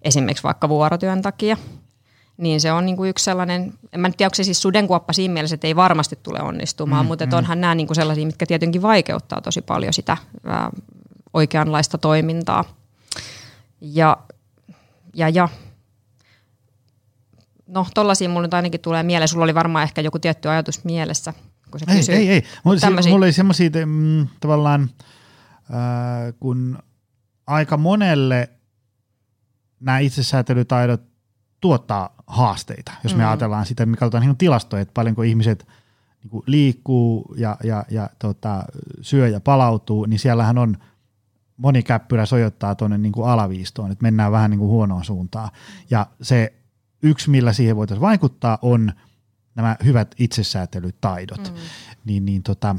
esimerkiksi vaikka vuorotyön takia, niin se on niin kuin yksi sellainen, en mä tiedä, onko se siis sudenkuoppa siinä mielessä, että ei varmasti tule onnistumaan, mm, mutta mm. onhan nämä niin kuin sellaisia, mitkä tietenkin vaikeuttaa tosi paljon sitä ää, oikeanlaista toimintaa. Ja, ja, ja no tollaisia mulle nyt ainakin tulee mieleen. Sulla oli varmaan ehkä joku tietty ajatus mielessä, kun se ei, kysyy. Ei, ei. Mulla, se, mulla oli semmoisia mm, tavallaan, äh, kun aika monelle nämä itsesäätelytaidot tuottaa haasteita, jos me mm. ajatellaan sitä, me katsotaan niin tilastoja, että paljonko ihmiset niin liikkuu ja, ja, ja tota, syö ja palautuu, niin siellähän on moni käppyrä sojottaa tuonne niin alaviistoon, että mennään vähän niin kuin huonoon suuntaan. Ja se yksi, millä siihen voitaisiin vaikuttaa, on nämä hyvät itsesäätelytaidot. Mm. Niin, niin tota,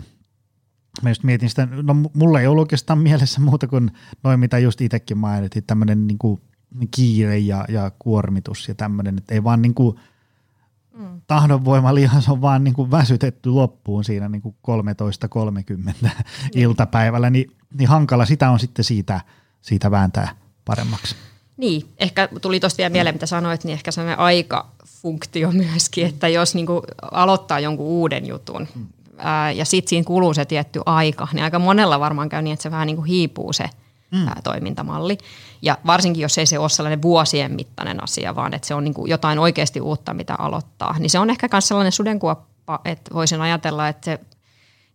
mä just mietin sitä, no mulla ei ollut oikeastaan mielessä muuta kuin noin, mitä just itsekin mainitin, tämmöinen niin kuin kiire ja, ja kuormitus ja tämmöinen, että ei vaan niin kuin mm. tahdonvoima lihas on vaan niin kuin väsytetty loppuun siinä niin kuin 13.30 iltapäivällä, niin, niin hankala sitä on sitten siitä, siitä vääntää paremmaksi. Niin, ehkä tuli tuosta vielä mieleen, mitä sanoit, niin ehkä sellainen aikafunktio myöskin, että jos niin kuin aloittaa jonkun uuden jutun ää, ja sitten siinä kuluu se tietty aika, niin aika monella varmaan käy niin, että se vähän niin kuin hiipuu se mm. ää, toimintamalli. Ja varsinkin, jos ei se ole sellainen vuosien mittainen asia, vaan että se on niin kuin jotain oikeasti uutta, mitä aloittaa, niin se on ehkä myös sellainen sudenkuoppa, että voisin ajatella, että se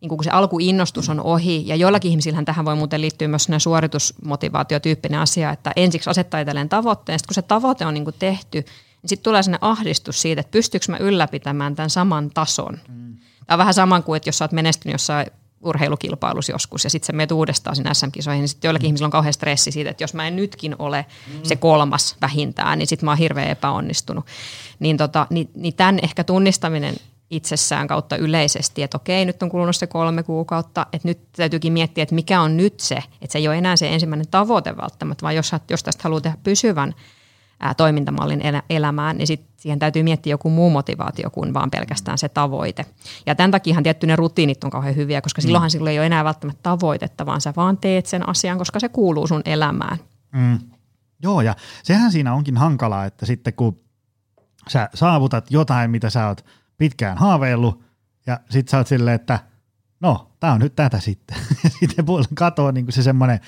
niin kun se alkuinnostus on ohi, ja joillakin ihmisillähän tähän voi muuten liittyä myös suoritusmotivaatiotyyppinen asia, että ensiksi asettaa itselleen tavoitteen, sitten kun se tavoite on niin tehty, niin sitten tulee sellainen ahdistus siitä, että pystyykö mä ylläpitämään tämän saman tason. Mm. Tämä on vähän sama kuin, että jos sä oot menestynyt jossain urheilukilpailussa joskus ja sitten sä menet uudestaan sinne SM-kisoihin, niin sitten joillakin mm. ihmisillä on kauhean stressi siitä, että jos mä en nytkin ole mm. se kolmas vähintään, niin sitten mä oon hirveän epäonnistunut. Niin, tota, niin, niin tämän ehkä tunnistaminen itsessään kautta yleisesti, että okei, nyt on kulunut se kolme kuukautta, että nyt täytyykin miettiä, että mikä on nyt se, että se ei ole enää se ensimmäinen tavoite välttämättä, vaan jos, jos tästä haluaa tehdä pysyvän ää, toimintamallin elämään, niin sit siihen täytyy miettiä joku muu motivaatio kuin vaan pelkästään se tavoite. Ja tämän takia tietty ne rutiinit on kauhean hyviä, koska silloinhan mm. silloin ei ole enää välttämättä tavoitetta, vaan sä vaan teet sen asian, koska se kuuluu sun elämään. Mm. Joo, ja sehän siinä onkin hankalaa, että sitten kun sä saavutat jotain, mitä sä oot – pitkään haaveillut, ja sit sä oot silleen, että no, tää on nyt tätä sitten. sitten katoaa niin se semmoinen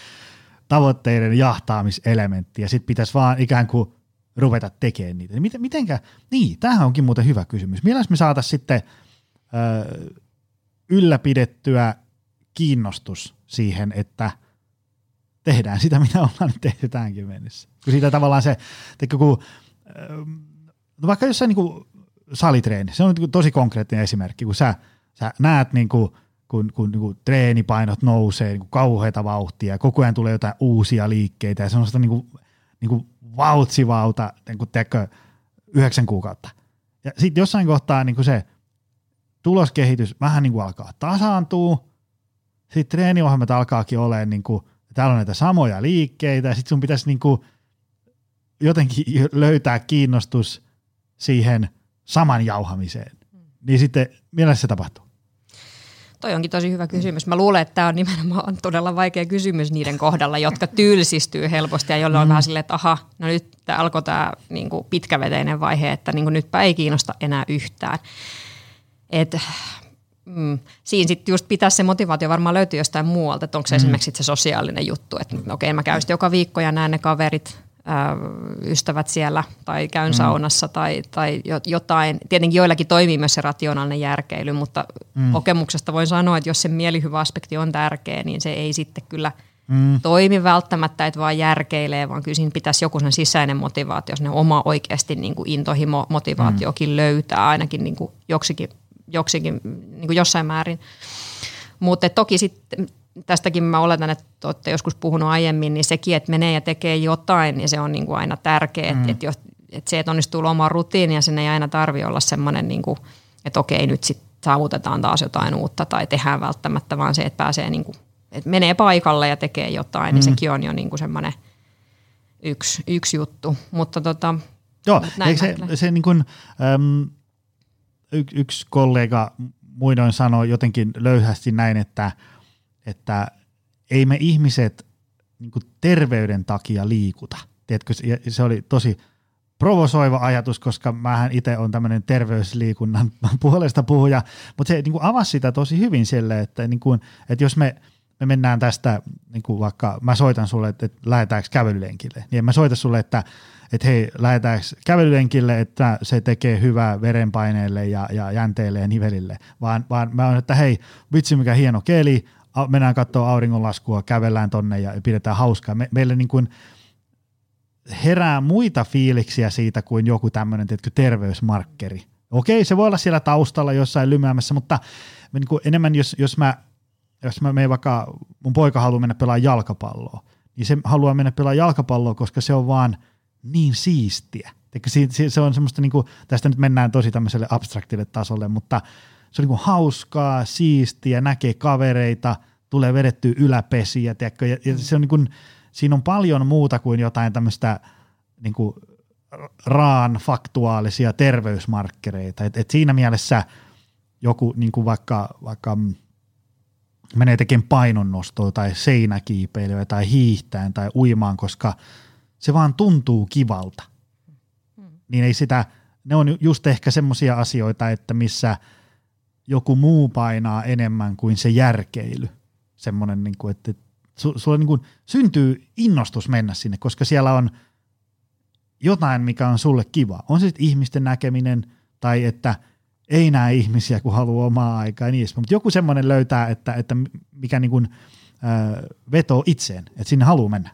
tavoitteiden jahtaamiselementti, ja sitten pitäisi vaan ikään kuin ruveta tekemään niitä. Miten, mitenkä, niin, tämähän onkin muuten hyvä kysymys. Milläs me saataisiin sitten ö, ylläpidettyä kiinnostus siihen, että tehdään sitä, mitä ollaan nyt tehty tähänkin mennessä. Kun siitä tavallaan se, teikö, kun, no vaikka jossain niin salitreeni. Se on niin tosi konkreettinen esimerkki, kun sä, sä näet niin kuin, kun, kun niin kuin treenipainot nousee niin kuin kauheita vauhtia koko ajan tulee jotain uusia liikkeitä ja se on sitä niin kuin, niin kuin vautsivauta niin kuin teekö, yhdeksän kuukautta. Ja sitten jossain kohtaa niin kuin se tuloskehitys vähän niin kuin alkaa tasaantua, sitten treeniohjelmat alkaakin olemaan, niin kuin, täällä on näitä samoja liikkeitä ja sitten sun pitäisi niin kuin jotenkin löytää kiinnostus siihen – saman jauhamiseen, niin sitten millä se tapahtuu? Toi onkin tosi hyvä kysymys. Mä luulen, että tämä on nimenomaan todella vaikea kysymys niiden kohdalla, jotka tylsistyy helposti ja jolla on mm. vähän silleen, että aha, no nyt tämä alkoi tämä niin kuin pitkäveteinen vaihe, että niin kuin nytpä ei kiinnosta enää yhtään. Et, mm, siinä sitten just pitäisi se motivaatio varmaan löytyä jostain muualta, että onko se mm. esimerkiksi se sosiaalinen juttu, että okei okay, mä käyn joka viikko ja näen ne kaverit, ystävät siellä tai käyn mm. saunassa tai, tai jotain. Tietenkin joillakin toimii myös se rationaalinen järkeily, mutta mm. kokemuksesta voin sanoa, että jos se mielihyvä aspekti on tärkeä, niin se ei sitten kyllä mm. toimi välttämättä, että vaan järkeilee, vaan kyllä siinä pitäisi joku sen sisäinen motivaatio, sen oma oikeasti niin kuin intohimo motivaatiokin mm. löytää ainakin niin kuin joksikin, joksikin niin kuin jossain määrin. Mutta toki sitten tästäkin mä oletan, että olette joskus puhunut aiemmin, niin sekin, että menee ja tekee jotain, niin se on niin kuin aina tärkeää. Mm. Että, että se, että onnistuu luomaan rutiinia, sen ei aina tarvi olla semmoinen, niin kuin, että okei, nyt sitten saavutetaan taas jotain uutta tai tehdään välttämättä, vaan se, että pääsee niin kuin, että menee paikalle ja tekee jotain, niin mm. niin sekin on jo niin kuin semmoinen yksi, yksi juttu. Mutta tota, Joo, näin se, se niin kuin, äm, y, yksi kollega muinoin sanoi jotenkin löyhästi näin, että – että ei me ihmiset niin terveyden takia liikuta. Tiedätkö, se oli tosi provosoiva ajatus, koska mähän itse on tämmöinen terveysliikunnan puolesta puhuja, mutta se niin kuin avasi sitä tosi hyvin sille, että, niin kuin, että jos me, me mennään tästä, niin kuin vaikka mä soitan sulle, että, että lähdetäänkö kävelylenkille, niin en mä soita sulle, että, että hei, lähdetäänkö kävelylenkille, että se tekee hyvää verenpaineelle ja, ja jänteelle ja nivelille, vaan, vaan mä oon, että hei, vitsi mikä hieno keli, mennään katsoa auringonlaskua, kävellään tonne ja pidetään hauskaa. Me, meille niin kuin herää muita fiiliksiä siitä kuin joku tämmöinen terveysmarkkeri. Okei, se voi olla siellä taustalla jossain lymäämässä, mutta niin kuin enemmän jos, jos mä, jos mä menen vaikka, mun poika haluaa mennä pelaamaan jalkapalloa, niin se haluaa mennä pelaamaan jalkapalloa, koska se on vaan niin siistiä. Se on semmoista, niin kuin, tästä nyt mennään tosi tämmöiselle abstraktille tasolle, mutta se on niin hauskaa, siistiä, näkee kavereita, tulee vedettyä yläpesiä, tiedätkö, ja, ja se on niin kuin, siinä on paljon muuta kuin jotain tämmöistä niin kuin raan faktuaalisia terveysmarkkereita. Et, et siinä mielessä joku niin kuin vaikka, vaikka menee tekemään painonnostoa tai seinäkiipeilyä tai hiihtään tai uimaan, koska se vaan tuntuu kivalta. Hmm. Niin ei sitä, ne on just ehkä semmoisia asioita, että missä joku muu painaa enemmän kuin se järkeily. Semmoinen, niin kuin, että su, sulla niin kuin syntyy innostus mennä sinne, koska siellä on jotain, mikä on sulle kiva. On se sitten ihmisten näkeminen tai että ei näe ihmisiä, kun haluaa omaa aikaa ja niin Mutta joku semmoinen löytää, että, että mikä niin kuin, äh, vetoo itseen, että sinne haluaa mennä.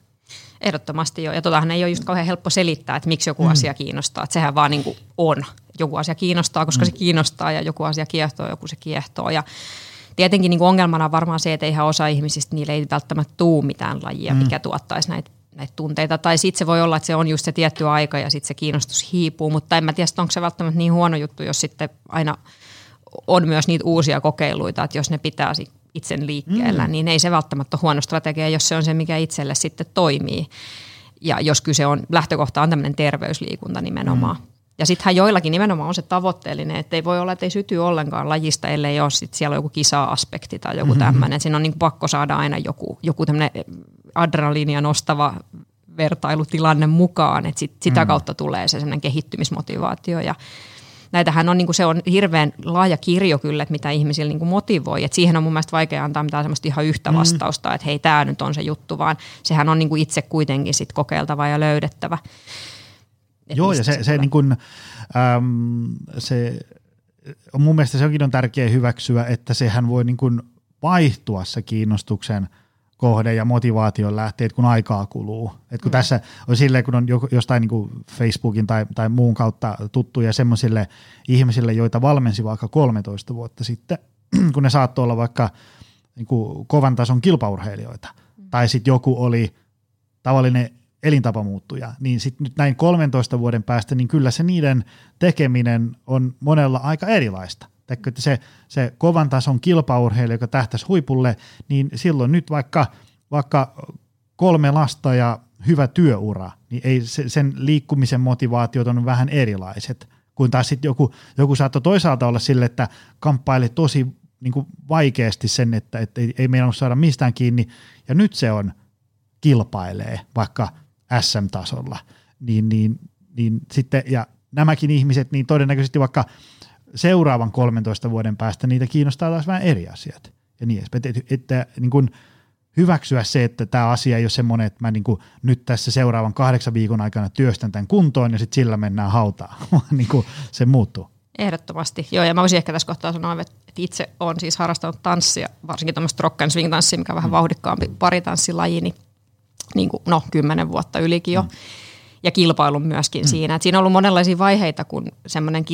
Ehdottomasti joo, ja totahan ei ole just kauhean helppo selittää, että miksi joku mm. asia kiinnostaa, että sehän vaan niin kuin on. Joku asia kiinnostaa, koska mm. se kiinnostaa, ja joku asia kiehtoo, joku se kiehtoo, ja Tietenkin niin ongelmana on varmaan se, että ihan osa ihmisistä, niille ei välttämättä tuu mitään lajia, mm. mikä tuottaisi näitä näitä tunteita. Tai sitten se voi olla, että se on just se tietty aika ja sitten se kiinnostus hiipuu, mutta en mä tiedä, onko se välttämättä niin huono juttu, jos sitten aina on myös niitä uusia kokeiluita, että jos ne pitää itsen liikkeellä, mm. niin ei se välttämättä ole huono strategia, jos se on se, mikä itselle sitten toimii. Ja jos kyse on, lähtökohta on tämmöinen terveysliikunta nimenomaan. Mm. Ja sittenhän joillakin nimenomaan on se tavoitteellinen, että ei voi olla, että ei syty ollenkaan lajista, ellei ole sit siellä joku kisa-aspekti tai joku mm-hmm. tämmöinen. Siinä on niin pakko saada aina joku, joku tämmöinen adrenaliinia nostava vertailutilanne mukaan, että sit, sitä mm. kautta tulee se sellainen kehittymismotivaatio ja näitähän on, niin kuin se on hirveän laaja kirjo kyllä, että mitä ihmisillä niin kuin motivoi. Et siihen on mun mielestä vaikea antaa mitään semmoista ihan yhtä mm. vastausta, että hei, tämä nyt on se juttu, vaan sehän on niin kuin itse kuitenkin sit kokeiltava ja löydettävä. Joo, ja se, se, se, niin kuin, äm, se mun mielestä sekin on tärkeää hyväksyä, että sehän voi niin kuin vaihtua se kiinnostuksen kohde ja motivaation lähteet, kun aikaa kuluu. Et kun mm. tässä on silleen, kun on jostain niin kuin Facebookin tai, tai muun kautta tuttuja semmoisille ihmisille, joita valmensi vaikka 13 vuotta sitten, kun ne saattoi olla vaikka niin kuin kovan tason kilpaurheilijoita. Mm. Tai sitten joku oli tavallinen elintapamuuttuja, niin sitten nyt näin 13 vuoden päästä, niin kyllä se niiden tekeminen on monella aika erilaista. Että se, se kovan tason kilpaurheilija, joka tähtäisi huipulle, niin silloin nyt vaikka, vaikka kolme lasta ja hyvä työura, niin ei se, sen liikkumisen motivaatiot on vähän erilaiset. Kun taas sitten joku, joku saattoi toisaalta olla sille, että kamppaili tosi niin kuin vaikeasti sen, että, että ei, ei meidän saada mistään kiinni, ja nyt se on kilpailee vaikka SM-tasolla, niin, niin, niin sitten, ja nämäkin ihmiset, niin todennäköisesti vaikka seuraavan 13 vuoden päästä niitä kiinnostaa taas vähän eri asiat. Ja niin että, että, että niin kuin hyväksyä se, että tämä asia ei ole semmoinen, että mä niin kuin nyt tässä seuraavan kahdeksan viikon aikana työstän tämän kuntoon ja sitten sillä mennään hautaan, vaan niin kuin se muuttuu. Ehdottomasti. Joo, ja mä voisin ehkä tässä kohtaa sanoa, että itse olen siis harrastanut tanssia, varsinkin tämmöistä rock and swing tanssia, mikä on vähän mm. vauhdikkaampi paritanssilaji, niin niin kuin, no kymmenen vuotta ylikin jo. Mm. Ja kilpailun myöskin mm. siinä. Et siinä on ollut monenlaisia vaiheita, kun semmoinen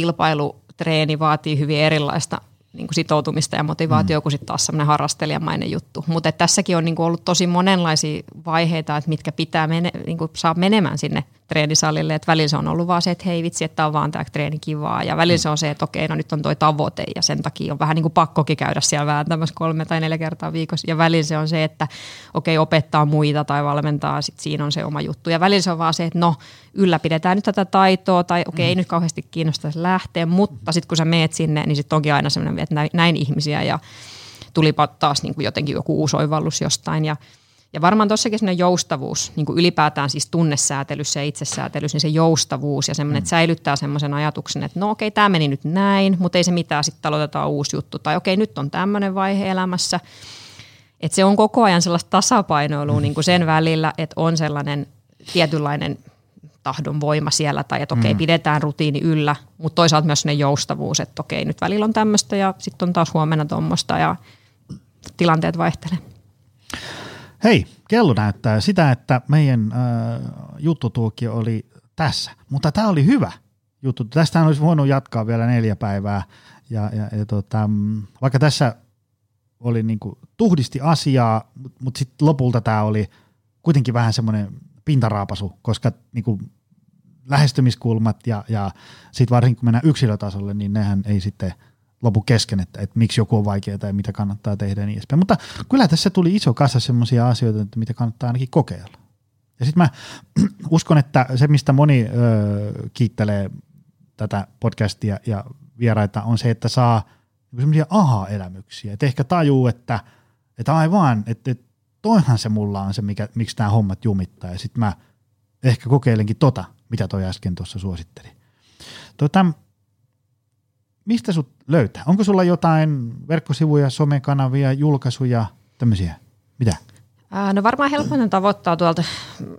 kilpailutreeni vaatii hyvin erilaista niin kuin sitoutumista ja motivaatio mm. kuin sitten taas semmoinen harrastelijamainen juttu. Mutta tässäkin on niin kuin ollut tosi monenlaisia vaiheita, että mitkä pitää mene, niin kuin saa menemään sinne treenisalille. Että välillä se on ollut vaan se, että hei vitsi, että on vaan tämä treeni kivaa. Ja välillä mm. se on se, että okei, no nyt on toi tavoite ja sen takia on vähän niin kuin pakkokin käydä siellä vääntämässä kolme tai neljä kertaa viikossa. Ja välillä se on se, että okei, opettaa muita tai valmentaa, sitten siinä on se oma juttu. Ja välillä se on vaan se, että no ylläpidetään nyt tätä taitoa tai okei, mm. ei nyt kauheasti kiinnostaisi lähteä, mutta sitten kun sä meet sinne, niin sitten onkin aina sellainen, että näin, näin ihmisiä ja tulipa taas niin kuin jotenkin joku uusi oivallus jostain. Ja Ja varmaan tossakin sellainen joustavuus, niin kuin ylipäätään siis tunnesäätelyssä ja itsesäätelyssä, niin se joustavuus ja semmoinen, että säilyttää semmoisen ajatuksen, että no okei, tämä meni nyt näin, mutta ei se mitään, sitten aloitetaan uusi juttu. Tai okei, nyt on tämmöinen vaihe elämässä. Että se on koko ajan sellaista tasapainoilua niin kuin sen välillä, että on sellainen tietynlainen tahdon voima siellä, tai että okei, mm. pidetään rutiini yllä, mutta toisaalta myös ne joustavuus, että okei, nyt välillä on tämmöistä ja sitten on taas huomenna tuommoista ja tilanteet vaihtelee. Hei, kello näyttää sitä, että meidän äh, juttutuokio oli tässä, mutta tämä oli hyvä juttu. Tästä olisi voinut jatkaa vielä neljä päivää, ja, ja, ja tota, mm, vaikka tässä oli niinku tuhdisti asiaa, mutta sitten lopulta tämä oli kuitenkin vähän semmoinen pintaraapasu, koska niinku lähestymiskulmat ja, ja sitten varsinkin kun mennään yksilötasolle, niin nehän ei sitten – lopu kesken, että, että miksi joku on vaikeaa tai mitä kannattaa tehdä ja niin edespäin. Mutta kyllä tässä tuli iso kasa semmoisia asioita, että mitä kannattaa ainakin kokeilla. Ja sitten mä uskon, että se, mistä moni ö, kiittelee tätä podcastia ja vieraita, on se, että saa niinku semmoisia aha-elämyksiä. Että ehkä tajuu, että, että aivan, että, että toihan se mulla on se, mikä, miksi nämä hommat jumittaa. Ja sitten mä ehkä kokeilenkin tota, mitä toi äsken tuossa suositteli. Tota, mistä sut löytää? Onko sulla jotain verkkosivuja, somekanavia, julkaisuja, tämmöisiä? Mitä? No varmaan helpoin tavoittaa tuolta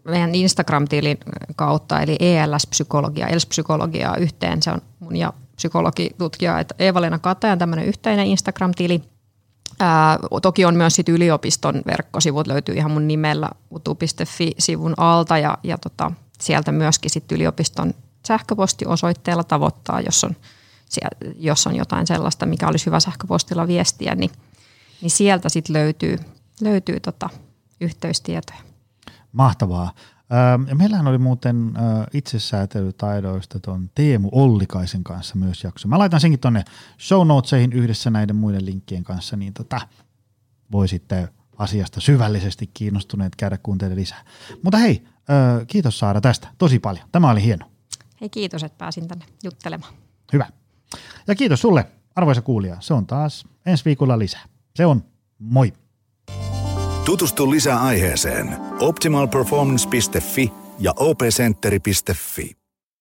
meidän Instagram-tilin kautta, eli ELS-psykologia, ELS-psykologiaa yhteen. Se on mun ja psykologitutkija Eeva-Leena Katajan tämmöinen yhteinen Instagram-tili. Ää, toki on myös sit yliopiston verkkosivut, löytyy ihan mun nimellä utu.fi-sivun alta ja, ja tota, sieltä myöskin sit yliopiston sähköpostiosoitteella tavoittaa, jos on – jos on jotain sellaista, mikä olisi hyvä sähköpostilla viestiä, niin, niin sieltä sitten löytyy, löytyy tota yhteystietoja. Mahtavaa. Ja meillähän oli muuten itsesäätelytaidoista tuon Teemu Ollikaisen kanssa myös jakso. Mä laitan senkin tuonne show notesihin yhdessä näiden muiden linkkien kanssa, niin tota, voi sitten asiasta syvällisesti kiinnostuneet käydä kuuntelemaan lisää. Mutta hei, kiitos Saara tästä tosi paljon. Tämä oli hieno. Hei kiitos, että pääsin tänne juttelemaan. Hyvä. Ja kiitos sulle, arvoisa kuulija. Se on taas ensi viikolla lisää. Se on moi. Tutustu lisää aiheeseen optimalperformance.fi ja opcenteri.fi.